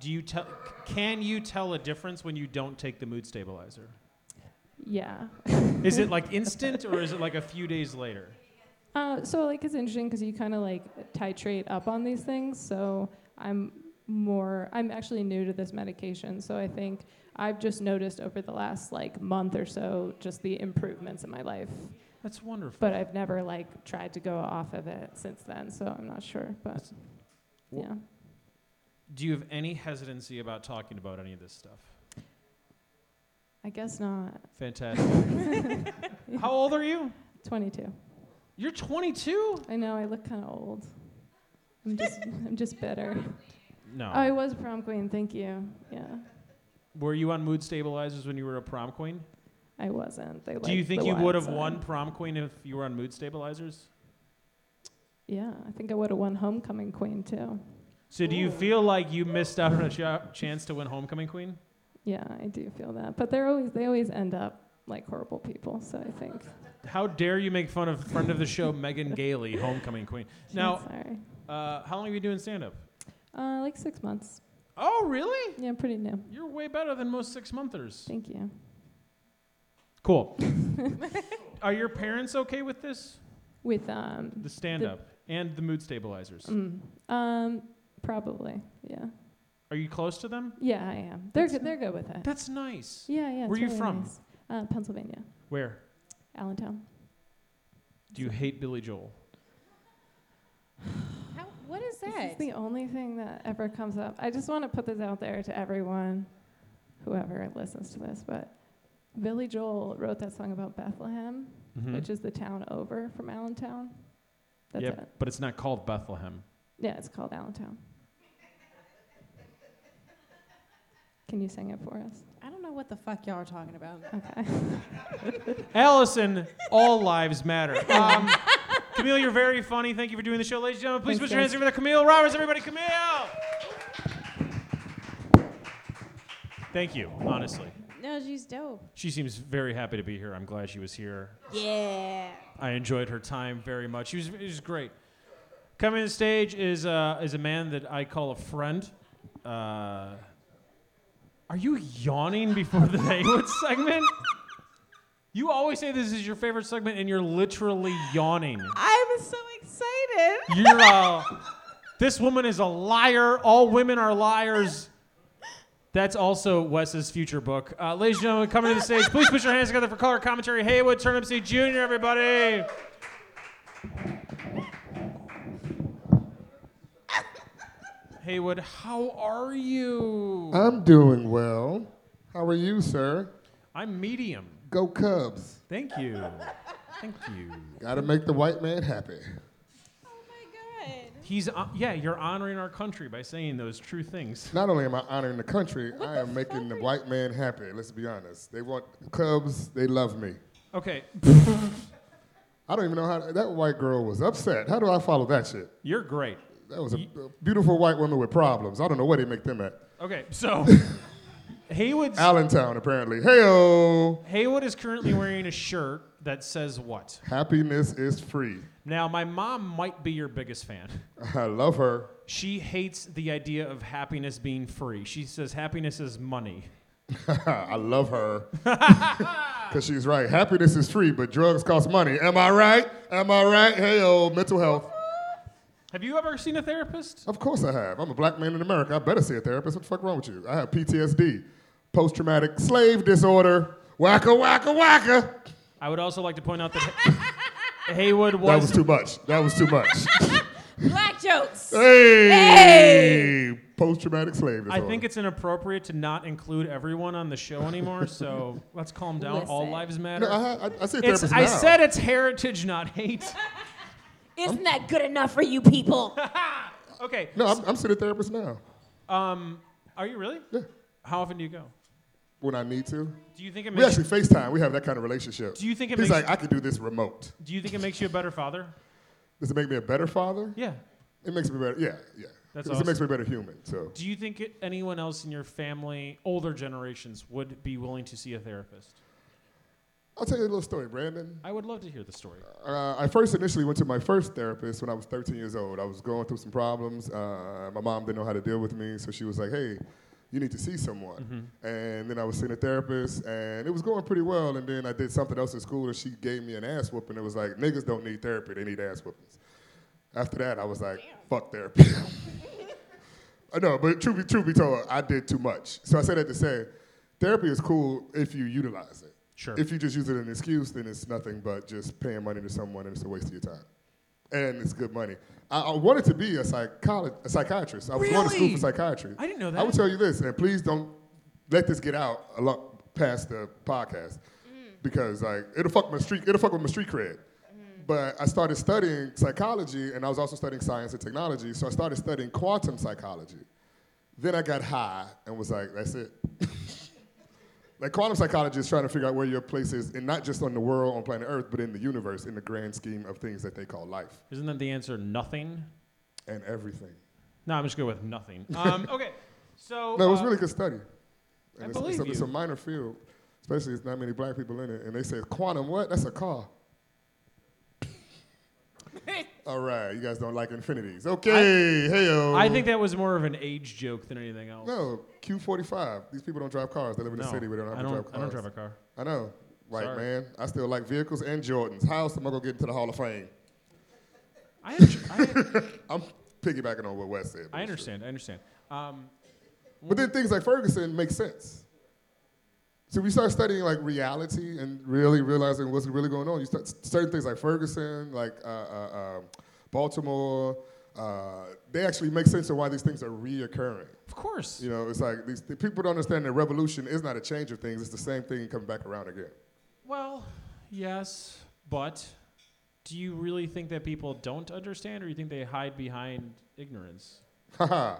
Do you tell? Can you tell a difference when you don't take the mood stabilizer? Yeah. [laughs] Is it [laughs] like instant or is it like a few days later? Uh, so like it's interesting because you kind of like titrate up on these things. So I'm more. I'm actually new to this medication, so I think I've just noticed over the last like month or so just the improvements in my life. That's wonderful. But I've never like tried to go off of it since then, so I'm not sure. But That's- yeah, Do you have any hesitancy about talking about any of this stuff? I guess not. Fantastic. [laughs] How old are you? 22. You're 22? I know I look kind of old. I'm just I'm just bitter. No. Oh, I was prom queen. Thank you. Yeah, Were you on mood stabilizers when you were a prom queen? I wasn't. They Do you think you would have won prom queen if you were on mood stabilizers? Yeah, I think I would have won homecoming queen too. So do you feel like you missed out on a ch- chance to win homecoming queen? Yeah, I do feel that. But they're always they always end up like horrible people. So I think. How dare you make fun of friend of the show Megan Gailey, homecoming queen? [laughs] Now, sorry. uh, how long have you been doing stand up? Uh, like six months. Oh, really? Yeah, I'm pretty new. You're way better than most six monthers. Thank you. Cool. [laughs] Are your parents okay with this? With um, The stand up and the mood stabilizers? mm, um, probably. Yeah. Are you close to them? Yeah, I am. They're good. They're good with it. That's nice. Yeah, yeah. Where it's you really from? nice. Uh, Pennsylvania, Where? Allentown. Do you hate Billy Joel? [sighs] How, what is This that? is the only thing that ever comes up. I just want to put this out there to everyone, whoever listens to this. But Billy Joel wrote that song about Bethlehem, Mhm. which is the town over from Allentown. That's Yep, it. but it's not called Bethlehem. Yeah, it's called Allentown. Can you sing it for us? I don't know what the fuck y'all are talking about. Okay. [laughs] Allison, all lives matter. Um, Camille, you're very funny. Thank you for doing the show. Ladies and gentlemen, please Thanks, put your hands guys. together for Camille Roberts. Everybody, Camille! Thank you, honestly. No, she's dope. She seems very happy to be here. I'm glad she was here. Yeah. I enjoyed her time very much. She was, she was great. Coming to the stage is, uh, is a man that I call a friend. Uh, are you yawning before the Haywood segment? You always say this is your favorite segment, and you're literally yawning. I'm so excited. You're uh, this woman is a liar. All women are liars. That's also Wes's future book. Uh, ladies and gentlemen, coming to the stage, please put your hands together for color commentary. Haywood Turnipseed Jr., everybody. Haywood, how are you? I'm doing well. How are you, sir? I'm medium. Go Cubs. Thank you. Thank you. Gotta make the white man happy. Oh my god. He's uh, yeah. You're honoring our country by saying those true things. Not only am I honoring the country, I am making the white man happy. Let's be honest. They want Cubs, they love me. Okay, [laughs] I don't even know how that white girl was upset. How do I follow that shit? you're great. That was a, beautiful white woman with problems. I don't know where they make them at. Okay, so [laughs] Haywood's Allentown, apparently. Heyo! Haywood is currently wearing a shirt that says what? Happiness is free. Now, my mom might be your biggest fan. [laughs] I love her. She hates the idea of happiness being free. She says happiness is money. [laughs] I love her. Because she's right. Happiness is free, but drugs cost money. Am I right? Am I right? Heyo, mental health. Have you ever seen a therapist? Of course I have. I'm a black man in America. I better see a therapist. What the fuck wrong with you? I have PTSD, post traumatic slave disorder. Wacka, wacka, wacka. I would also like to point out that [laughs] Haywood was. That was was. too much. That was too much. [laughs] Black jokes. hey! Post traumatic slave disorder. I think it's inappropriate to not include everyone on the show anymore, so [laughs] let's calm down. All lives matter. No, I, I, I see a It's, therapist I said it's heritage, not hate. Isn't that good enough for you people? [laughs] Okay. No, I'm, I'm seeing a therapist now. Um, are you really? Yeah. How often do you go? When I need to. Do you think it makes? We makes? actually FaceTime. We have that kind of relationship. Do you think it He's makes? like, I can do this remote. do you think it makes you a better father? Does it make me a better father? Yeah. It makes me better. Yeah, yeah. That's 'Cause awesome. It makes me a better human. So Do you think anyone else in your family, older generations, would be willing to see a therapist? I'll tell you a little story, Brandon. I would love to hear the story. Uh, I first initially went to my first therapist when I was 13 years old. I was going through some problems. Uh, my mom didn't know how to deal with me, so she was like, "Hey, you need to see someone." And then I was seeing a therapist, and it was going pretty well. And then I did something else in school, and she gave me an ass whooping. It was like, "Niggas don't need therapy; they need ass whoopings." After that, I was like, "Fuck therapy." [laughs] I know, but truth be, truth be told, I did too much. So I said that to say, therapy is cool if you utilize it. Sure. If you just use it as an excuse, then it's nothing but just paying money to someone and it's a waste of your time. And it's good money. I, I wanted to be a, psycholo- a psychiatrist. I was going to school Really? for psychiatry. I didn't know that. I that. would tell you this, and please don't let this get out a lot past the podcast mm. because like it'll fuck my street it'll fuck with my street cred. Mm-hmm. But I started studying psychology and I was also studying science and technology, so I started studying quantum psychology. Then I got high and was like, that's it. [laughs] like quantum psychology is trying to figure out where your place is, and not just on the world, on planet Earth, but in the universe, in the grand scheme of things that they call life Isn't that the answer? Nothing. and everything. No, I'm just going with nothing. Um, [laughs] okay, so No, it was uh, really good study. I it's, believe it's, a, it's a minor field, especially there's not many black people in it. And they say, quantum, what? That's a car. [laughs] All right, you guys don't like Infinitis. Okay, hey. I think that was more of an age joke than anything else. No, Q45. These people don't drive cars. They live in No, the city where they don't have I to don't. drive I don't drive a car. I know. White Sorry. man. I still like vehicles and Jordans. How else am I going to get into the Hall of Fame? I, under- I, [laughs] I'm piggybacking on what Wes said. but I it's true. understand. I understand. Um, But then things like Ferguson make sense. So we start studying like reality and really realizing what's really going on. You start certain things like Ferguson, like uh, uh, um Baltimore. Uh, they actually make sense of why these things are reoccurring. of course. You know, it's like these the people don't understand that revolution is not a change of things; it's the same thing coming back around again. Well, yes, but do you really think that people don't understand, or you think they hide behind ignorance? Haha.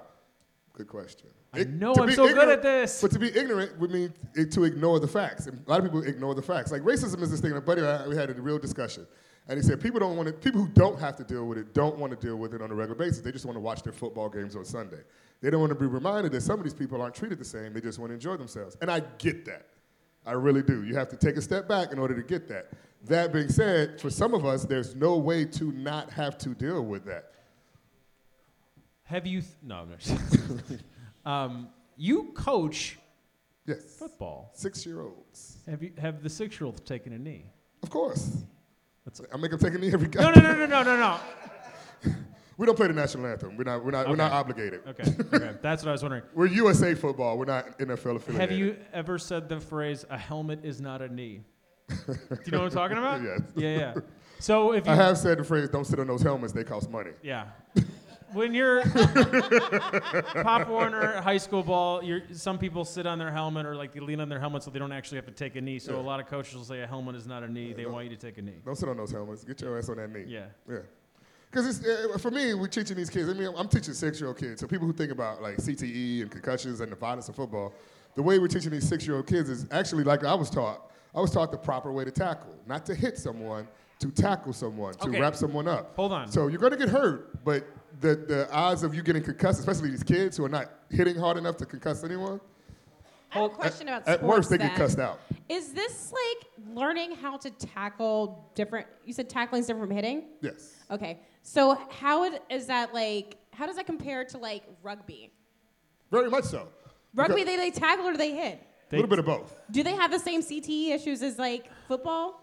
Good question. I know I'm so good at this. But to be ignorant would mean to ignore the facts. And a lot of people ignore the facts. Like racism is this thing. A buddy and I, we had a real discussion, and he said people don't want to. People who don't have to deal with it don't want to deal with it on a regular basis. They just want to watch their football games on Sunday. They don't want to be reminded that some of these people aren't treated the same. They just want to enjoy themselves. And I get that. I really do. You have to take a step back in order to get that. That being said, for some of us, there's no way to not have to deal with that. Have you? Th- no, I'm not. [laughs] um, you coach Yes. football. Six year olds. Have you? Have the six year olds taken a knee? Of course. That's- I make them take a knee every No, no, no, no, no, no, no. [laughs] We don't play the national anthem. We're not. We're not. We're not obligated. Okay, okay, [laughs] that's what I was wondering. We're USA football. We're not NFL affiliated. Have you ever said the phrase "a helmet is not a knee"? Do you know what I'm [laughs] talking about? Yes. Yeah, yeah. So if you, I have said the phrase, "Don't sit on those helmets. They cost money." yeah, when you're [laughs] Pop Warner high school ball, you're, some people sit on their helmet or like they lean on their helmet so they don't actually have to take a knee. So a lot of coaches will say a helmet is not a knee. They want you to take a knee. Don't sit on those helmets. Get your ass on that knee. Yeah. Yeah. Because it's uh, for me, we're teaching these kids. I mean, I'm teaching six-year-old kids. So people who think about like CTE and concussions and the violence of football, the way we're teaching these six-year-old kids is actually like I was taught. I was taught the proper way to tackle, not to hit someone, to tackle someone, to Okay. wrap someone up. Hold on. So you're going to get hurt, but the, the odds of you getting concussed, especially these kids who are not hitting hard enough to concuss anyone, I have a question about at worst they get cussed out. Is this like learning how to tackle different? You said tackling is different from hitting. Yes. Okay, so how it, is that like? How does that compare to like rugby? Very much so. Rugby, Because- they they tackle or do they hit? a little bit of both. Do they have the same CTE issues as like football?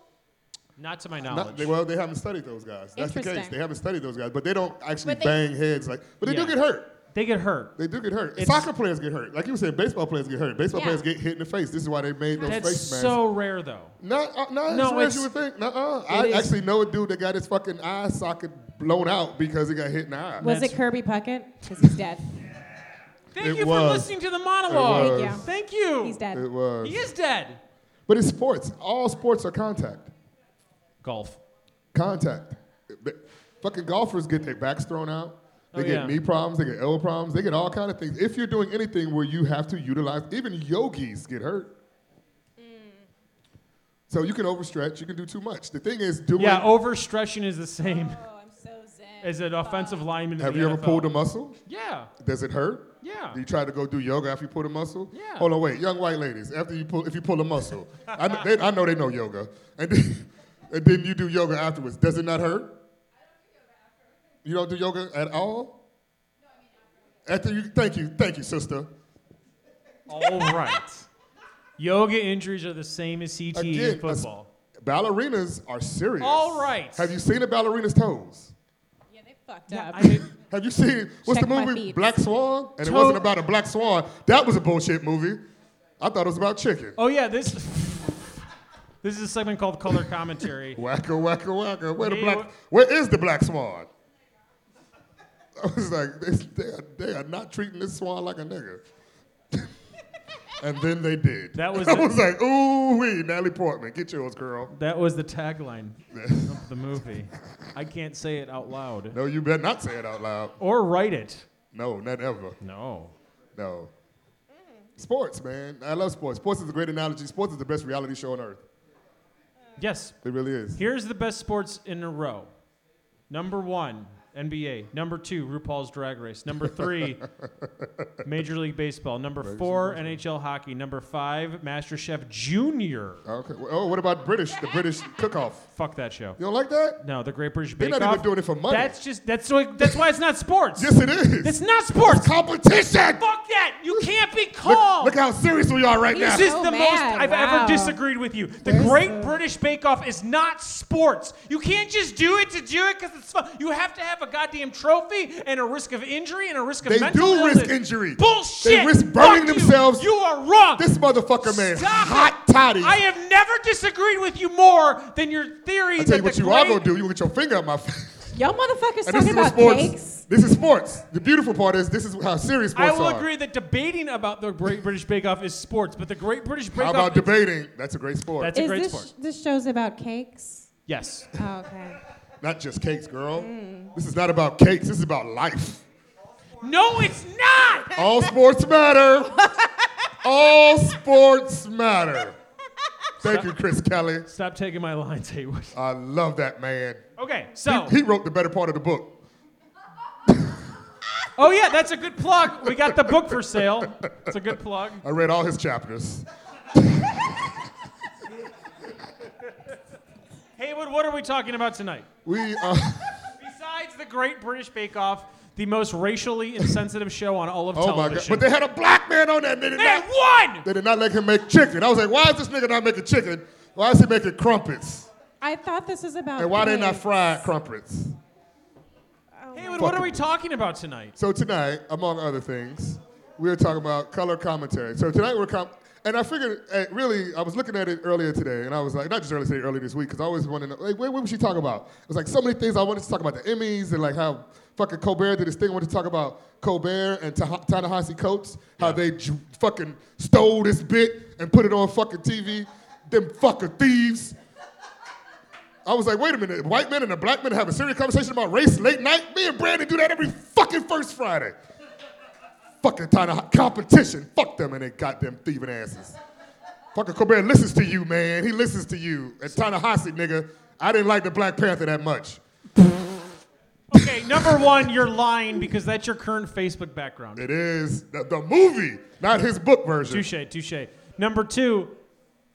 Not to my Not- knowledge. they, well, they haven't studied those guys. That's the case. Interesting. They haven't studied those guys, but they don't actually But they- bang heads like. But they Yeah. do get hurt. they get hurt. They do get hurt. It's- Soccer players get hurt. Like you said, baseball players get hurt. Baseball Yeah. players get hit in the face. This is why they made those That's face masks. so rare, though. Not, uh, not No, as rare as you would think. Nuh-uh. I is. actually know a dude that got his fucking eye socket blown out because he got hit in the eye. Was That's- it Kirby Puckett? Because he's dead. Thank It you for listening to the monologue. It was. Thank you. He's dead. It was. He is dead. But it's sports. All sports are contact. Golf. Contact. But Fucking golfers get their backs thrown out. They Oh, get yeah. knee problems. They get elbow problems. They get all kind of things. If you're doing anything where you have to utilize, even yogis get hurt. So you can overstretch. You can do too much. The thing is, doing. Yeah, overstretching is the same Oh, I'm so zen. as an offensive lineman. in have the you ever pulled a muscle? Yeah. Does it hurt? Yeah. Do you try to go do yoga after you pull a muscle? Yeah. Hold on, wait. Young white ladies, after you pull, if you pull a muscle, I, they, I know they know yoga. And then, and then you do yoga afterwards. Does it not hurt? You don't do yoga at all? After you, thank you, thank you, sister. All right. Yoga injuries are the same as CTE Again, in football. Ballerinas are serious. All right. Have you seen a ballerina's toes? Yeah, they fucked Yeah, up. I mean, [laughs] Have you seen what's Check the movie. Black Swan? And it wasn't about a black swan. That was a bullshit movie. I thought it was about chicken. oh yeah, this this is a segment called color commentary. [laughs] Wacka wacka wacka. Where the Hey, black? what- Where is the black swan? [laughs] I was like, they, they, are, they are not treating this swan like a nigga. [laughs] and then they did. That was I the- was like, ooh wee, Natalie Portman, get yours, girl. That was the tagline of the movie. I can't say it out loud No, you better not say it out loud. or write it. No, not ever. No. No. Sports, man. I love sports. Sports is a great analogy. Sports is the best reality show on earth. Yes. It really is. Here's the best sports in a row. Number one, NBA. Number two, RuPaul's Drag Race. Number three, [laughs] Major League Baseball. Number four, NHL hockey. Number five, MasterChef Junior. Okay. Oh, what about British? The British cook-off. Fuck that show. You don't like that? No, the Great British They're Bake not even Off. doing it for money. That's just that's why that's why it's not sports. Yes, it is. It's not sports. competition. Fuck that. You can't be Look, look how serious we are right This now. This is So the most. I've Wow. ever disagreed with you. The There's Great a- British Bake Off is not sports. You can't just do it to do it because it's fun. You have to have a goddamn trophy and a risk of injury and a risk of They mental do illness. risk injury. Bullshit. They risk burning Fuck themselves. You are wrong. this motherfucker, man, Stop hot it. toddy. I have never disagreed with you more than your theory I tell you what you great, are gonna do. You gonna get your finger up my face. Y'all motherfuckers And this talking is about sports. cakes. This is sports. The beautiful part is this is how serious sports are. I will are. agree that debating about the Great British Bake Off is sports, but the Great British Bake Off. How about debating? That's a great sport. That's a great this sport. this show's about cakes? Yes. Oh, okay. Not just cakes, girl. Mm. This is not about cakes. This is about life. No, it's not. [laughs] All sports matter. All sports matter. Thank you, Chris Kelly. Stop taking my lines, Haywood. I love that man. Okay, so He wrote the better part of the book. oh yeah, that's a good plug. We got the book for sale. It's a good plug. I read all his chapters. Haywood, what are we talking about tonight? We [laughs] uh, Besides the Great British Bake Off, the most racially insensitive show on all of oh my god! But they had a black man on that. and They did, They not, won. they did not let him make chicken. I was like, why is this nigga not making chicken? Why is he making crumpets? I thought this was about. And why they not cakes. fried crumpets? Haywood, what are we talking about tonight? So tonight, among other things, we're talking about color commentary. So tonight we're com- and I figured, eh, really, I was looking at it earlier today, and I was like, not just earlier today, earlier this week, because I always want to know, like, what, what was she talking about? It was like so many things I wanted to talk about the Emmys and like how fucking Colbert did this thing. I wanted to talk about Colbert and Ta- Ta-Nehisi Coates, how they j- fucking stole this bit and put it on fucking TV. Them fucking thieves. I was like, wait a minute, white men and a black men have a serious conversation about race late night? Me and Brandon do that every fucking first Friday. Fucking time of competition. Fuck them and they goddamn thieving asses. Fucking Colbert listens to you, man. He listens to you. And Ta-Nehisi, nigga, I didn't like the Black Panther that much. Okay, number one, you're lying because that's your current Facebook background. It is the, the movie, not his book version. Touche, touche. Number two,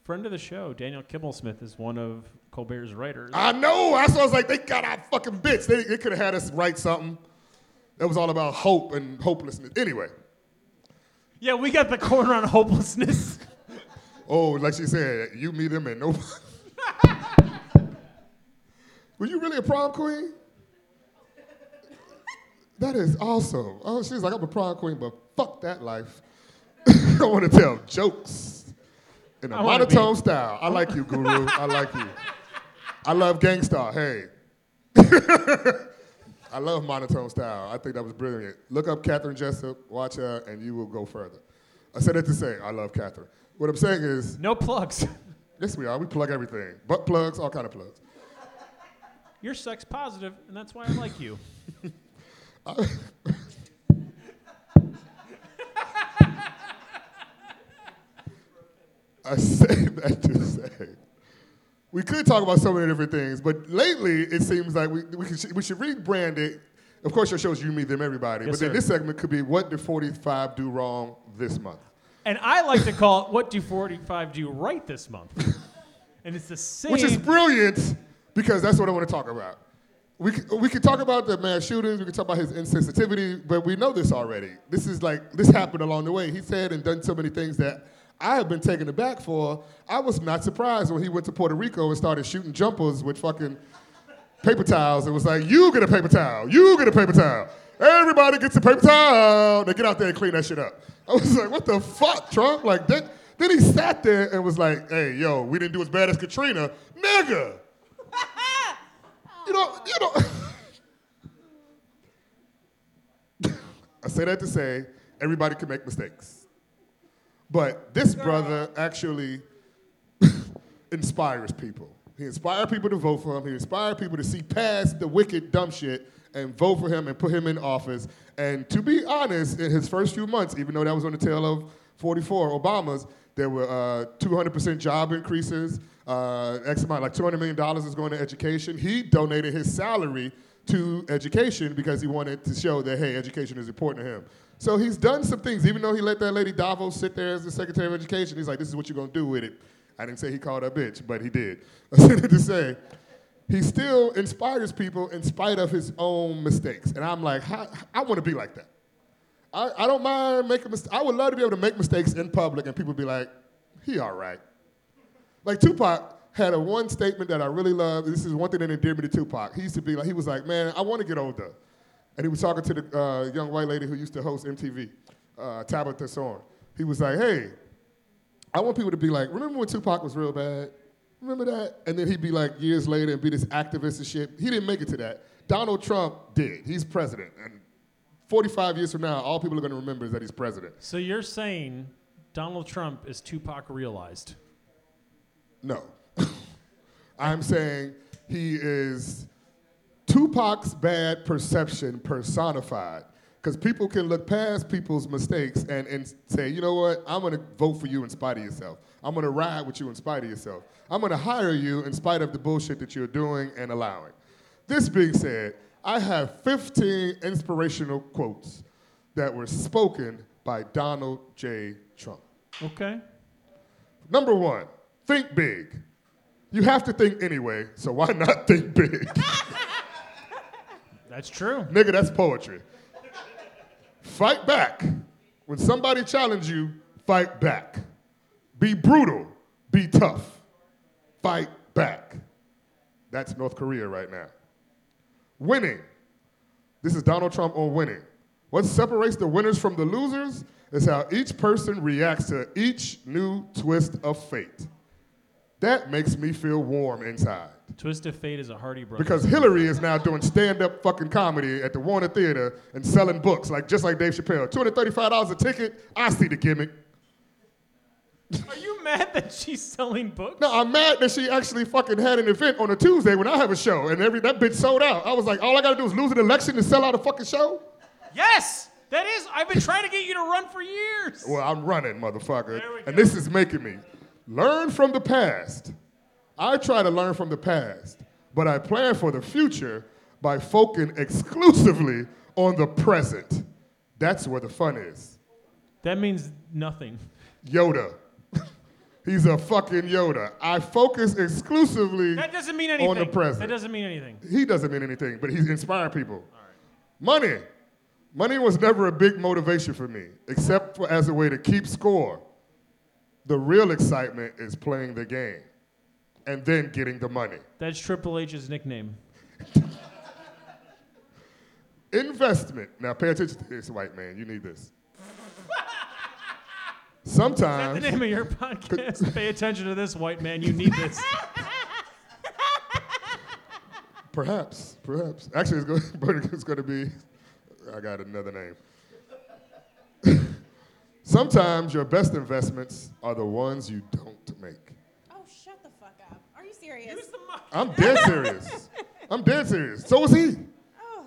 friend of the show, Daniel Kibblesmith is one of Colbert's writers. I know. That's why I was like, they got our fucking bits. They, they could have had us write something that was all about hope and hopelessness. Anyway. yeah, we got the corner on hopelessness. [laughs] Oh, like she said, you, meet him and nobody. [laughs] Were you really a prom queen? That is awesome. Oh, she's like, I'm a prom queen, but fuck that life. [laughs] I want to tell jokes in a monotone be- style. I like you, Guru. I like you. I love Gang Starr. Hey. I love monotone style. I think that was brilliant. Look up Catherine Jessup, watch her, and you will go further. I said that to say I love Catherine. What I'm saying is, No plugs. [laughs] yes, we are. We plug everything. Butt plugs, all kind of plugs. You're sex positive, and that's why I like you. [laughs] I say that to say we could talk about so many different things, but lately it seems like we, we, should, we should rebrand it. Of course, your show's you, me, them, everybody. Yes, but then sir. this segment could be what did 45 do wrong this month? And I like to call it "What do 45 do right this month?" and it's the same. [laughs] Which is brilliant because that's what I want to talk about. We, we could talk about the mass shootings, we could talk about his insensitivity, but we know this already. This is like, this happened along the way. He said and done so many things that I have been taken aback for. I was not surprised when he went to Puerto Rico and started shooting jumpers with fucking paper towels. It was like, you get a paper towel, you get a paper towel. Everybody gets a paper towel. They get out there and clean that shit up. I was like, what the fuck, Trump? Like, that, then he sat there and was like, hey, yo, we didn't do as bad as Katrina. Nigga! You know, you know. [laughs] I say that to say everybody can make mistakes. But this brother actually [laughs] inspires people. He inspired people to vote for him. He inspired people to see past the wicked, dumb shit and vote for him and put him in office. And to be honest, in his first few months, even though that was on the tail of 44 Obama's, there were uh, 200% job increases. Uh, X amount, like $200 million is going to education. He donated his salary to education because he wanted to show that, hey, education is important to him. So he's done some things, even though he let that lady DeVos sit there as the Secretary of Education. He's like, this is what you're going to do with it. I didn't say he called her a bitch, but he did. [laughs] I said to say, he still inspires people in spite of his own mistakes. And I'm like, I want to be like that. I, I don't mind making mistakes. I would love to be able to make mistakes in public and people be like, he all right. Like Tupac had a one statement that I really love. This is one thing that endeared me to Tupac. He used to be like, he was like, man, I want to get older. And he was talking to the uh, young white lady who used to host MTV, uh, Tabitha Soren. He was like, hey, I want people to be like, remember when Tupac was real bad? Remember that? And then he'd be like years later and be this activist and shit. He didn't make it to that. Donald Trump did. He's president. And 45 years from now, all people are going to remember is that he's president. so you're saying Donald Trump is Tupac realized? No. [laughs] I'm saying he is Tupac's bad perception personified. Because people can look past people's mistakes and, and say, you know what, I'm gonna vote for you in spite of yourself. I'm gonna ride with you in spite of yourself. I'm gonna hire you in spite of the bullshit that you're doing and allowing. This being said, I have 15 inspirational quotes that were spoken by Donald J. Trump. Okay. Number one, think big. You have to think anyway, so why not think big? [laughs] That's true. Nigga, that's poetry. Fight back. When somebody challenge you, fight back. Be brutal. Be tough. Fight back. That's North Korea right now. Winning. This is Donald Trump on winning. What separates the winners from the losers is how each person reacts to each new twist of fate. That makes me feel warm inside. Twist of Fate is a Hardy brother. Because Hillary is now doing stand-up fucking comedy at the Warner Theater and selling books, like just like Dave Chappelle. $235 a ticket. I see the gimmick. Are you mad that she's selling books? No, I'm mad that she actually fucking had an event on a Tuesday when I have a show, and every that bitch sold out. I was like, all I gotta do is lose an election to sell out a fucking show. Yes, that is. I've been trying to get you to run for years. Well, I'm running, motherfucker, and this is making me learn from the past. I try to learn from the past, but I plan for the future by focusing exclusively on the present. That's where the fun is. That means nothing. Yoda. [laughs] He's a fucking Yoda. I focus exclusively That doesn't mean anything. on the present. That doesn't mean anything. he doesn't mean anything, but he's inspiring people. Money. Money was never a big motivation for me, except for as a way to keep score. The real excitement is playing the game and then getting the money. That's Triple H's nickname. [laughs] Investment. Now pay attention to this, white man. You need this. [laughs] Sometimes. That's Sometimes the name of your podcast. [laughs] Pay attention to this, white man. You need this. Perhaps, perhaps. Actually, it's going, it's going to be. I got another name. Sometimes your best investments are the ones you don't make. Oh, shut the fuck up. Are you serious? Use the mic. I'm dead serious. I'm dead serious. So is he. Oh.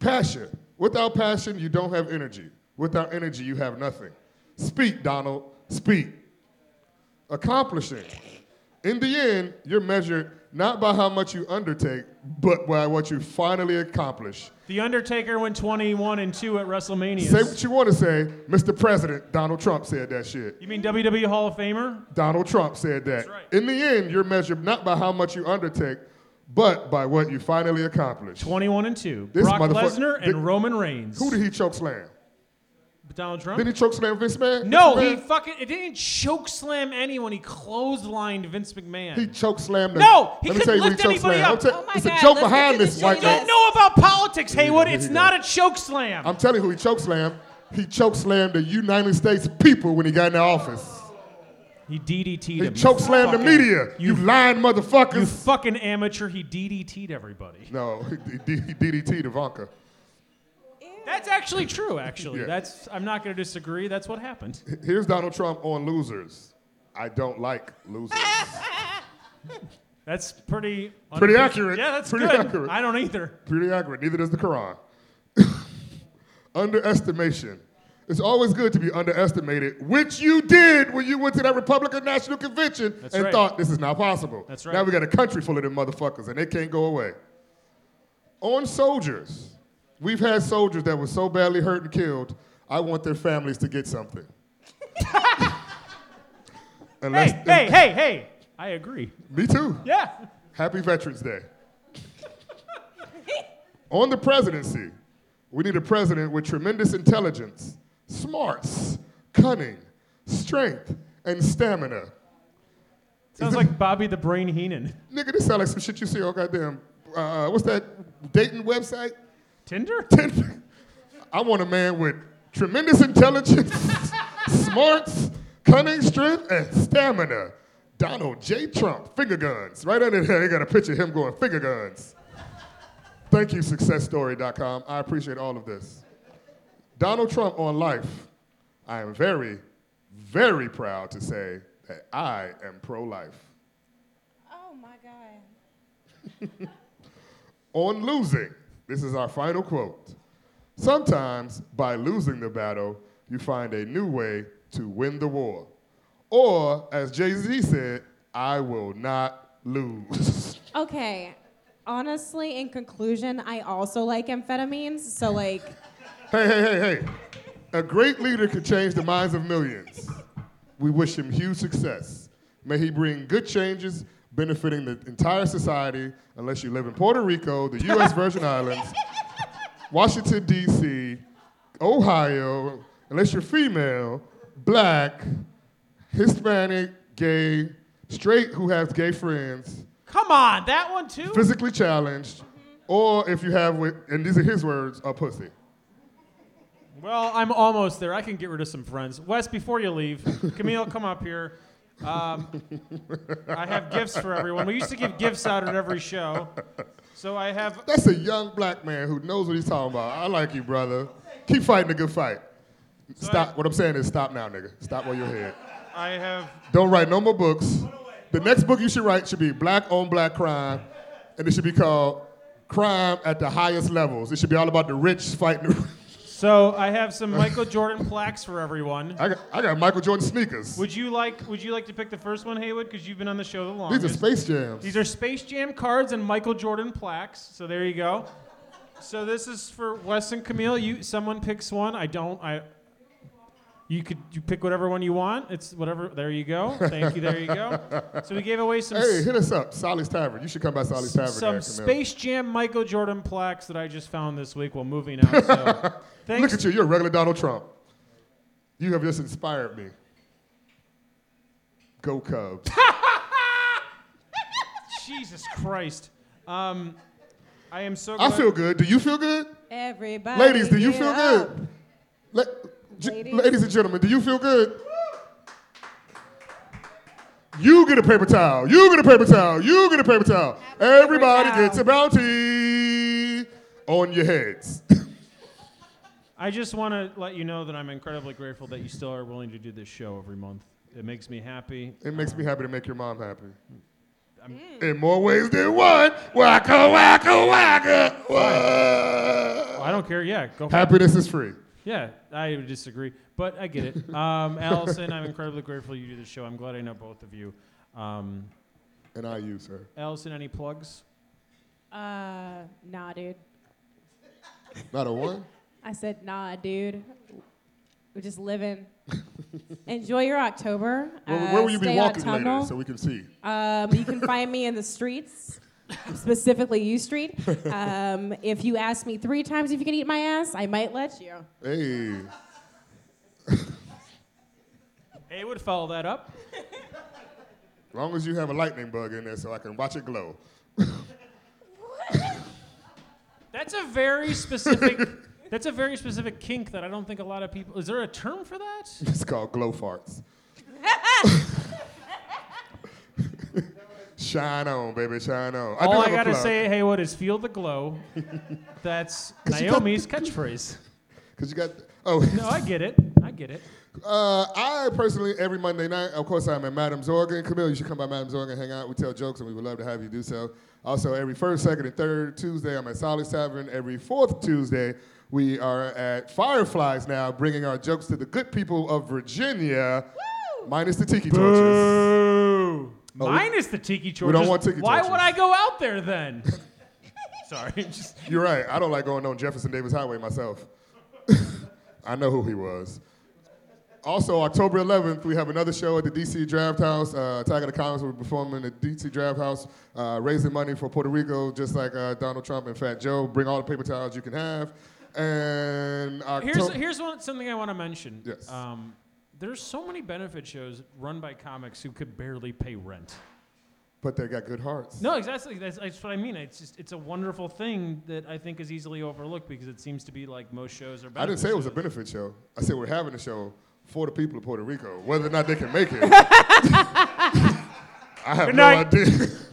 Passion. Without passion, you don't have energy. Without energy, you have nothing. Speak, Donald. Speak. Accomplishing. In the end, you're measured not by how much you undertake, but by what you finally accomplish. The Undertaker went 21 and 2 at WrestleMania. Say what you want to say. Mr. President, Donald Trump said that shit. you mean WWE Hall of Famer? Donald Trump said that. right. In the end, you're measured not by how much you undertake, but by what you finally accomplish. 21 and 2. This Brock Lesnar and Roman Reigns. Who did he choke slam? Donald Trump? Did he choke slam Vince McMahon? no, Vince he fucking it didn't choke slam anyone. He clotheslined Vince McMahon. He choke slammed. No, he Let me couldn't tell you lift he anybody up. Tell- Oh my it's a joke behind this this white shit you don't know about politics, Haywood. It's he not a choke slam. I'm telling you who he choke slammed. He choke slammed the United States people when he got in the office. he DDT'd He him. choke slammed the media. You, You, lying motherfuckers. you fucking amateur. He DDT'd everybody. no, he, he, he DDT'd Ivanka. That's actually true. Actually, Yeah. that's. I'm not going to disagree. That's what happened. Here's Donald Trump on losers. I don't like losers. [laughs] That's pretty. Pretty accurate. Yeah, that's Pretty good. accurate. I don't either. Pretty accurate. Neither does the Quran. [laughs] Underestimation. It's always good to be underestimated, which you did when you went to that Republican National Convention That's and right. thought this is not possible. That's right. Now we got a country full of them motherfuckers and they can't go away. On soldiers, we've had soldiers that were so badly hurt and killed, I want their families to get something. [laughs] Unless, Hey, hey, hey, hey! I agree. Me too. Yeah. Happy Veterans Day. On the presidency, we need a president with tremendous intelligence, smarts, cunning, strength, and stamina. Sounds like Bobby the Brain Heenan. Nigga, this sounds like some shit you see on goddamn, uh, what's that Dayton website? Tinder? [laughs] I want a man with tremendous intelligence, [laughs] smarts, cunning, strength, and stamina. Donald J. Trump, finger guns. Right under there, they got a picture of him going finger guns. Thank you, successstory.com. I appreciate all of this. Donald Trump on life. I am very, very proud to say that I am pro life. Oh my God. [laughs] on losing. This is our final quote. Sometimes, by losing the battle, you find a new way to win the war. Or, as Jay Z said, I will not lose. [laughs] Okay. Honestly, in conclusion, I also like amphetamines. So like, hey, hey, hey, hey. A great leader can change the minds of millions. We wish him huge success. May he bring good changes benefiting the entire society, unless you live in Puerto Rico, the U.S. Virgin [laughs] Islands, Washington, D.C., Ohio, unless you're female, black, Hispanic, gay, straight who has gay friends, Come on, that one too? physically challenged, mm-hmm. or if you have, with, and these are his words, a pussy. Well, I'm almost there. I can get rid of some friends. Wes, before you leave, [laughs] Camille, come up here. Um, I have gifts for everyone. We used to give gifts out at every show. So I have. That's a young black man who knows what he's talking about. I like you, brother. Keep fighting a good fight. Stop. What I'm saying is stop now, nigga. Stop while you're ahead. I have. Don't write no more books. The next book you should write should be Black on Black Crime, and it should be called Crime at the Highest Levels. It should be all about the rich fighting the So I have some Michael Jordan plaques for everyone. I got, I got Michael Jordan sneakers. Would you like Would you like to pick the first one, Haywood? Because you've been on the show the longest. These are Space Jams. These are Space Jam cards and Michael Jordan plaques. So there you go. So this is for Wes and Camille. You someone picks one. I don't. I. You could you pick whatever one you want. It's whatever. There you go. Thank you. There you go. [laughs] So we gave away some Hey, hit us up. Solly's Tavern. You should come by Solly's Tavern. some. Space Jam Michael Jordan plaques that I just found this week while moving out. So [laughs] thanks. Look at you. You're a regular Donald Trump. You have just inspired me. Go Cubs. [laughs] Jesus Christ. Um, I am so. Glad. I feel good. Do you feel good? everybody. Ladies, do you feel up. good? Le- j- Ladies. ladies and gentlemen, do you feel good? You get a paper towel. You get a paper towel. You get a paper towel. Everybody towel. gets a bounty on your heads. [laughs] I just want to let you know that I'm incredibly grateful that you still are willing to do this show every month. It makes me happy. it makes me happy to make your mom happy. I'm- In more ways than one. Wacka, wacka, wacka. Wah. I don't care. Yeah, go. For it. Happiness is free. Yeah, I disagree, but I get it. [laughs] Um, Allison, I'm incredibly grateful you do this show. I'm glad I know both of you. Um, And I use her. Allison, any plugs? Uh, nah, dude. Not a one? [laughs] I said, nah, dude. We're just living. [laughs] Enjoy your October. Where, Uh, where will you be walking autumnal. later so we can see? Um, you can find me in the streets, [laughs] specifically U Street. Um, if you ask me three times if you can eat my ass, I might let you. Hey. [laughs] Hey, would follow that up. As long as you have a lightning bug in there so I can watch it glow. [laughs] That's a very specific. that's a very specific kink that I don't think a lot of people. Is there a term for that? It's called glow farts. Shine on, baby, shine on. I All I gotta say, Haywood, is feel the glow. [laughs] That's [laughs] Naomi's [laughs] catchphrase. Cause you got oh No, I get it. I get it. uh, I personally every Monday night, of course I'm at Madam's Organ. Camille, you should come by Madam's Organ, hang out. We tell jokes and we would love to have you do so. Also, every first, second, and third Tuesday, I'm at Solly's Tavern. Every fourth Tuesday, we are at Fireflies now, bringing our jokes to the good people of Virginia, minus the tiki torches. Boo! Oh, we- Minus the tiki torches. we don't want tiki Why torches. would I go out there then? [laughs] Sorry. Just, You're right. I don't like going on Jefferson Davis Highway myself. [laughs] I know who he was. Also, October 11th, we have another show at the DC Draft House. Uh, Attack of the Commons will be performing at the DC Draft House, uh, raising money for Puerto Rico, just like uh, Donald Trump and Fat Joe. Bring all the paper towels you can have. And here's here's one, something I want to mention. Yes. Um, there's so many benefit shows run by comics who could barely pay rent. but they got good hearts. No, exactly. That's, that's what I mean. It's just it's a wonderful thing that I think is easily overlooked because it seems to be like most shows are. I didn't say it was a benefit show. I said we're having a show for the people of Puerto Rico, whether or not they can make it. [laughs] [laughs] I have Good no night. idea. [laughs]